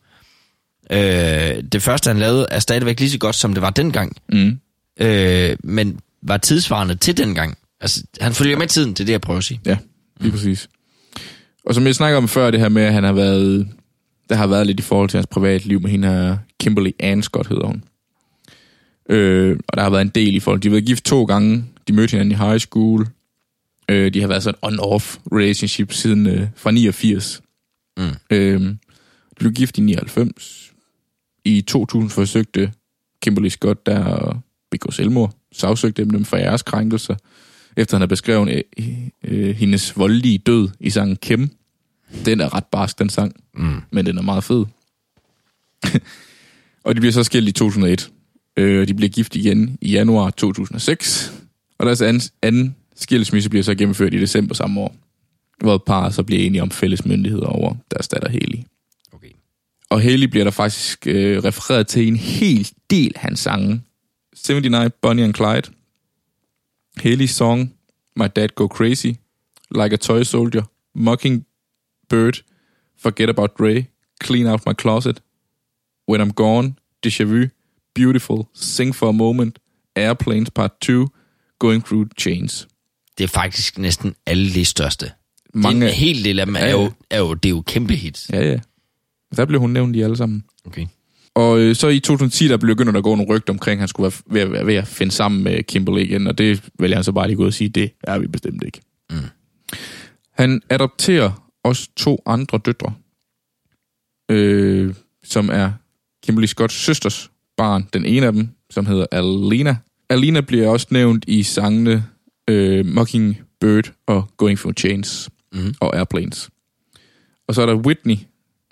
Øh, det første, han lavede, er stadigvæk lige så godt, som det var dengang. Mm. Øh, men var tidsvarende til dengang. Altså, han følger med tiden, det er det, jeg prøver at sige. Ja, lige præcis. Og som jeg snakker om før, det her med, at han har været... Der har været lidt i forhold til hans privatliv med hende her, Kimberly Anscott hedder hun. Øh, og der har været en del i forhold. De har været gift to gange. De mødte hinanden i high school. Øh, de har været sådan on-off relationship siden øh, fra 89. Mm. Øh, de blev gift i 99. I 2000 forsøgte Kimberly Scott der begå selvmord. Sagsøgte dem for æreskrænkelser efter han har beskrevet øh, øh, hendes voldelige død i sangen Kim. Den er ret barsk, den sang, Mm. men den er meget fed. [laughs] og de bliver så skilt i 2001. Øh, de bliver gift igen i januar 2006. Og deres anden, anden skilsmisse bliver så gennemført i december samme år. Hvor parret så bliver enige om fælles myndigheder over deres datter Haley. Okay. Og Haley bliver der faktisk øh, refereret til en hel del af hans sange. 79, Bonnie and Clyde. Haley's Song, My Dad Go Crazy, Like a Toy Soldier, Mockingbird, Forget About Dre, Clean Out My Closet, When I'm Gone, Deja Vu, Beautiful, Sing for a Moment, Airplanes Part 2, Going Through Chains. Det er faktisk næsten alle de største. Mange-. En hel del af dem er, Ja, jo, er jo, det er jo kæmpe hits. Ja, ja. Der blev hun nævnt i alle sammen. Okay. Og øh, så i 2010, der blev begyndt at gå nogle rygter omkring, at han skulle være ved, være ved at finde sammen med Kimberly igen, og det vil jeg så bare lige gå ud og sige, det er vi bestemt ikke. Mm. Han adopterer også to andre døtre, øh, som er Kimberly Scotts søsters barn. Den ene af dem, som hedder Alina. Alina bliver også nævnt i sangene øh, Mockingbird og Going for Chains mm. og Airplanes. Og så er der Whitney,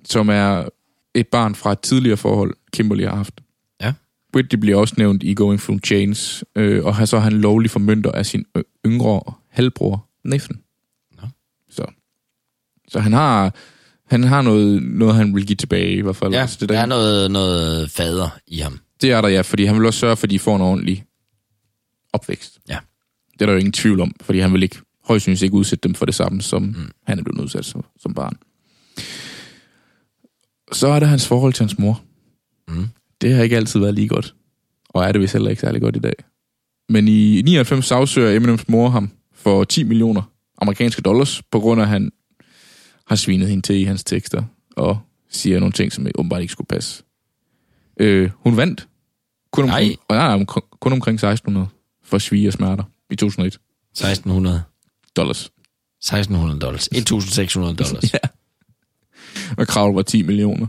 som er et barn fra et tidligere forhold, Kimberly har haft. Ja. Whitney bliver også nævnt i Going Through Chains, øh, og har så er han lovlig formynder af sin yngre halvbror, Nathan. Så, han har, han har noget, noget, han vil give tilbage i hvert fald. Ja, Altså, det, der er noget, noget fader i ham. det er der, ja, fordi han vil også sørge for, at de får en ordentlig opvækst. Ja. Det er der jo ingen tvivl om, fordi han vil ikke, højst sandsynligt ikke udsætte dem for det samme, som mm. han er blevet udsat som, som barn. Så er der hans forhold til hans mor. Mm. Det har ikke altid været lige godt, og er det vist heller ikke særlig godt i dag. Men i 99 sagsøger Eminems mor ham for 10 millioner amerikanske dollars, på grund af, at han har svinet hende til i hans tekster, og siger nogle ting, som åbenbart ikke skulle passe. Øh, hun vandt. Kun omkring, Nej. nej, nej, kun omkring 1600 for svige og smerter i 2001 1600. dollars. 1600 dollars. 1600 [laughs] dollars. Ja. Og kravet var 10 millioner.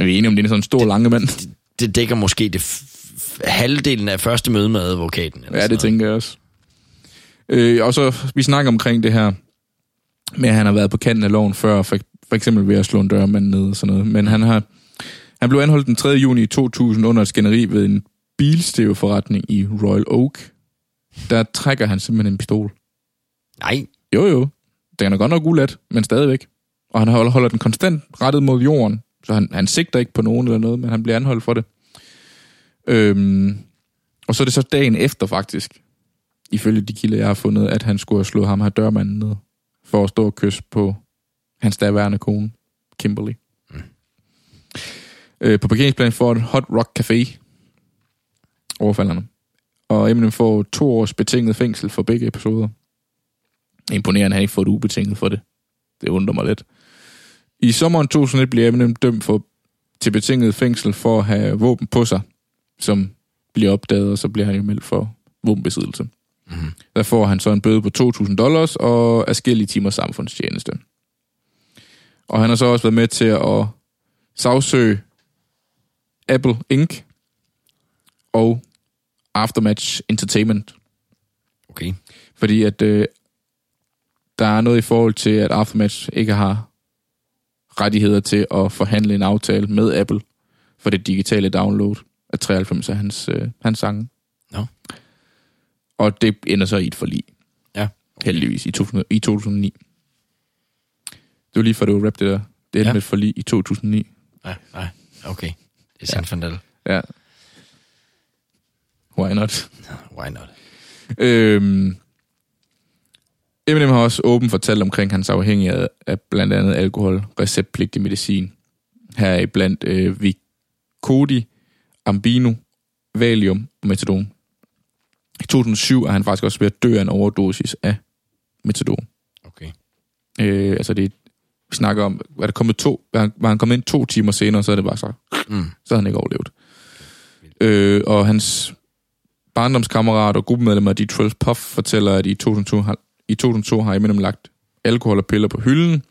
Er vi enige om, det er sådan en stor, lange mand? Det dækker måske det f- halvdelen af første møde med advokaten. Eller Ja, det tænker jeg også. Øh, og så, vi snakker omkring det her med, at han har været på kanten af loven før, for, for eksempel ved at slå en dørmand ned og sådan noget. Men han har han blev anholdt den 3. juni 2000 under et skænderi ved en bilstæveforretning i Royal Oak. Der trækker han simpelthen en pistol. Nej, Jo, jo. Den er godt nok ulet, men stadigvæk. Og han holder, holder den konstant rettet mod jorden, så han, han sigter ikke på nogen eller noget, men han bliver anholdt for det. Øhm, og så er det så dagen efter faktisk, ifølge de kilder, jeg har fundet, at han skulle have slået ham her dørmanden ned, for at stå og kysse på hans daværende kone, Kimberly. Mm. Øh, på parkeringsplan får et Hot Rock Café overfalderne. Og Eminem får to års betinget fængsel for begge episoder. Imponerende, at han ikke får et ubetinget for det. Det undrer mig lidt. I sommeren 2001 bliver Eminem dømt for, til betinget fængsel for at have våben på sig, som bliver opdaget, og så bliver han jo meldt for våbenbesiddelse. Mm-hmm. Der får han så en bøde på 2.000 dollars og afskillige timer samfundstjeneste. Og han har så også været med til at sagsøge Apple Inc. og Aftermatch Entertainment okay. fordi at øh, der er noget i forhold til, at Aftermatch ikke har rettigheder til at forhandle en aftale med Apple for det digitale download af 93 af hans, øh, hans sange. Nå. Og det ender så i et forlig, Ja. heldigvis, i, 2000, i 2009. Det var lige for, du rap det der. Det endte Ja. ja. med et forlig i 2009. Nej, nej. Okay. Det er Sanfandel. Ja. Why not? Why not? Øhm, Eminem har også åbent fortalt omkring hans afhængighed af blandt andet alkohol, receptpligtig medicin. Her er blandt øh, Vicodi, Ambino, Valium og Metadon. I 2007 er han faktisk også ved at dø af en overdosis af Metadon. Okay. Øh, altså det, vi snakker om, var, der kommet to, var, han, var han kommet ind to timer senere, så er det bare så, Mm. så havde han ikke overlevet. Øh, og hans barndomskammerat og gruppemedlem af D12 Puff fortæller, at i 2002 har, i 2002 har Eminem lagt alkohol og piller på hylden.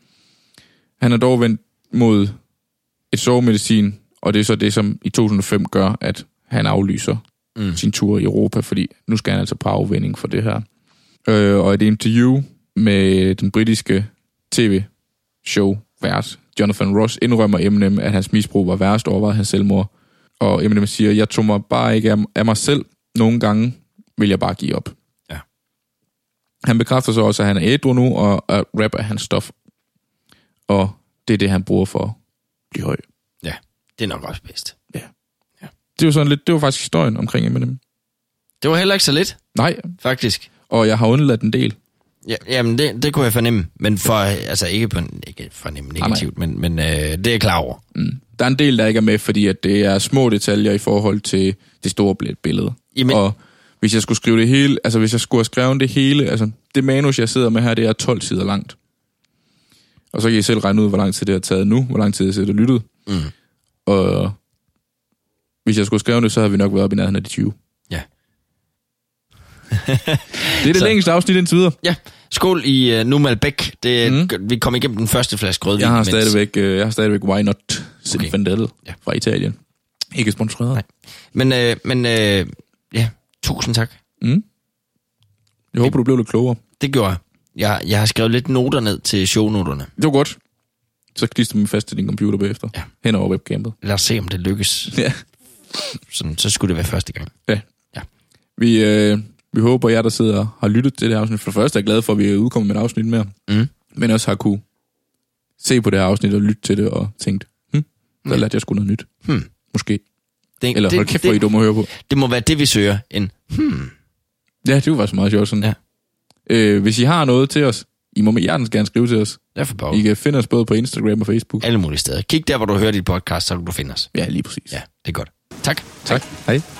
Han er dog vendt mod et sovemedicin, og det er så det, som i 2005 gør, at han aflyser Mm. sin tur i Europa, fordi nu skal han altså på afvinding for det her. Øh, og et interview med den britiske tv-show vært Jonathan Ross indrømmer Eminem, at hans misbrug var værst overvejede hans selvmord. Og Eminem siger, jeg tog mig bare ikke af, af mig selv. Nogle gange vil jeg bare give op. Ja. Han bekræfter så også, at han er ædru nu, og at rap er hans stof. Og det er det, han bruger for at blive høj. Ja, det er nok også bedst. Det var sådan lidt, det var faktisk historien omkring Eminem. Det var heller ikke så lidt, Nej, faktisk. og jeg har undladt en del. Ja, jamen, det, det kunne jeg fornemme. Men for, altså ikke, på, ikke fornemme negativt, men, men øh, det er jeg klar over. Mm. der er en del, der ikke er med, fordi at det er små detaljer i forhold til det store billede. Jamen- Og hvis jeg skulle skrive det hele, altså hvis jeg skulle have skrevet det hele, altså det manus, jeg sidder med her, det er 12 sider langt. Og så kan I selv regne ud, hvor lang tid det har taget nu, hvor lang tid jeg sidder og lyttet. Mm. Og hvis jeg skulle skrive det, så havde vi nok været oppe i nærheden af de 20. Ja. Det er det [laughs] Så- længste afsnit indtil videre. Ja, skål i uh, nu Malbec. Det, Mm. Vi kom igennem den første flaske rødvin. Jeg har mens- stadigvæk, øh, jeg har stadigvæk Why Not Zinfandel Ja. ja. fra Italien. Ikke sponsoreret. Nej. Men, øh, men øh, ja, tusind tak. Mm. Jeg håber, du blev lidt klogere. Det gjorde jeg. Jeg, jeg har skrevet lidt noter ned til shownoterne. Det var godt. Så klister dem fast til din computer bagefter. Ja. Hen over webcamet. Lad os se, om det lykkes. Ja. Sådan, så skulle det være første gang. ja. Ja. Vi, øh, vi håber, jer, der sidder og har lyttet til det her afsnit. For det første er glad for, at vi er udkommet med et afsnit mere. Mm. Men også har kunne se på det her afsnit og lytte til det og tænkt, hm, der lærte jeg sgu noget nyt. Hmm. Måske. Det, Eller hold kæft, hvor I dumme at høre på. det må være det, vi søger. En, hmm. Ja, det var så meget sjovt sådan. Ja. Øh, hvis I har noget til os, I må med hjertens gerne skrive til os. Derfor bare I kan finde os både på Instagram og Facebook. alle mulige steder. Kig der, hvor du hører dit podcast, så kan du finde os. Ja, lige præcis. Ja, det er godt. Tak. Tak. Hej. Stone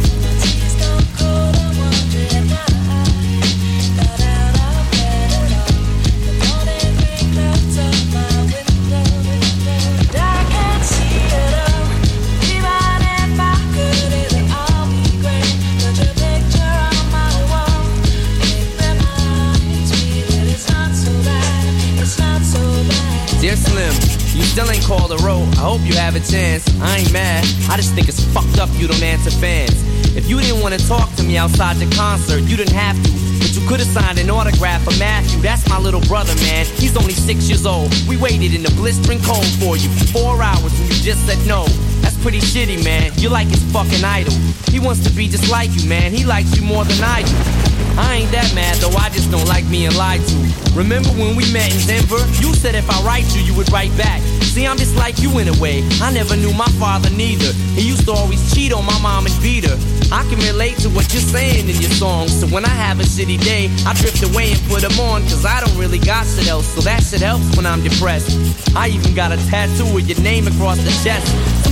Still ain't called a road. I hope you have a chance. I ain't mad. I just think it's fucked up you don't answer fans. If you didn't want to talk to me outside the concert, you didn't have to. But you could have signed an autograph for Matthew. That's my little brother, man. He's only six years old. We waited in the blistering cold for you for four hours and you just said no. That's pretty shitty, man. You're like his fucking idol. He wants to be just like you, man. He likes you more than I do. I ain't that mad though, I just don't like being lied to. Remember when we met in Denver? You said if I write you, you would write back. See, I'm just like you in a way. I never knew my father neither. He used to always cheat on my mom and beat her. I can relate to what you're saying in your songs. So when I have a shitty day, I drift away and put them on. Cause I don't really got shit else. So that shit helps when I'm depressed. I even got a tattoo with your name across the chest.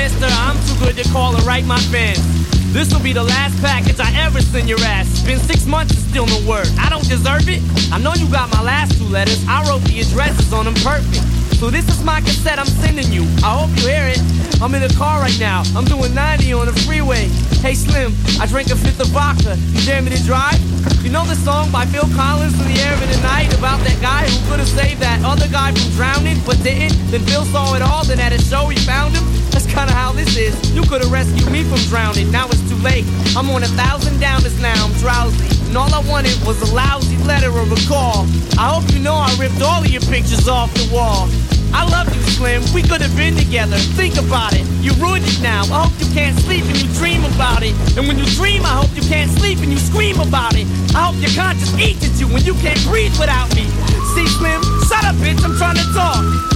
Mister, I'm too good to call and write my fans. This will be the last package I ever send your ass. Been six months and still no word. I don't deserve it. I know you got my last two letters. I wrote the addresses on them perfect. So this is my cassette I'm sending you. I hope you hear it. I'm in a car right now. I'm doing 90 on the freeway. Hey Slim, I drank a fifth of vodka. You dare me to drive? You know the song by Phil Collins in the air of the night about that guy who could have saved that other guy from drowning but didn't? Then Phil saw it all, then at a show he found him. That's kinda how this is. You could have rescued me from drowning. Now it's too late. I'm on a thousand downers now. I'm drowsy. And all I wanted was a lousy letter or a call. I hope you know I ripped all of your pictures off the wall. I love you, Slim. We could have been together. Think about it. You ruined it now. I hope you can't sleep and you dream about it. And when you dream, I hope you can't sleep and you scream about it. I hope your conscience eats at you when you can't breathe without me. See, Slim? Shut up, bitch. I'm trying to talk.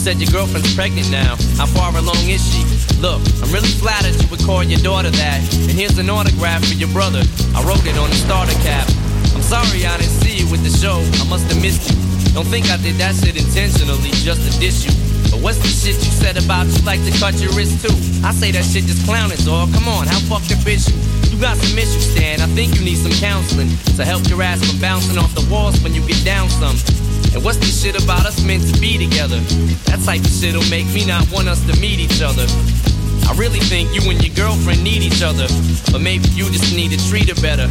Said your girlfriend's pregnant now. How far along is she? Look, I'm really flattered you would call your daughter that. And here's an autograph for your brother. I wrote it on the starter cap. I'm sorry I didn't see you with the show. I must have missed you. Don't think I did that shit intentionally just to diss you. But what's the shit you said about you like to cut your wrist too? I say that shit just clowning, dog. Come on, how fucked up is you? You got some issues, Stan. I think you need some counseling to help your ass from bouncing off the walls when you get down some. And what's this shit about us meant to be together? That type of shit'll make me not want us to meet each other. I really think you and your girlfriend need each other, but maybe you just need to treat her better.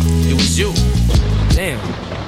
it was you. Damn.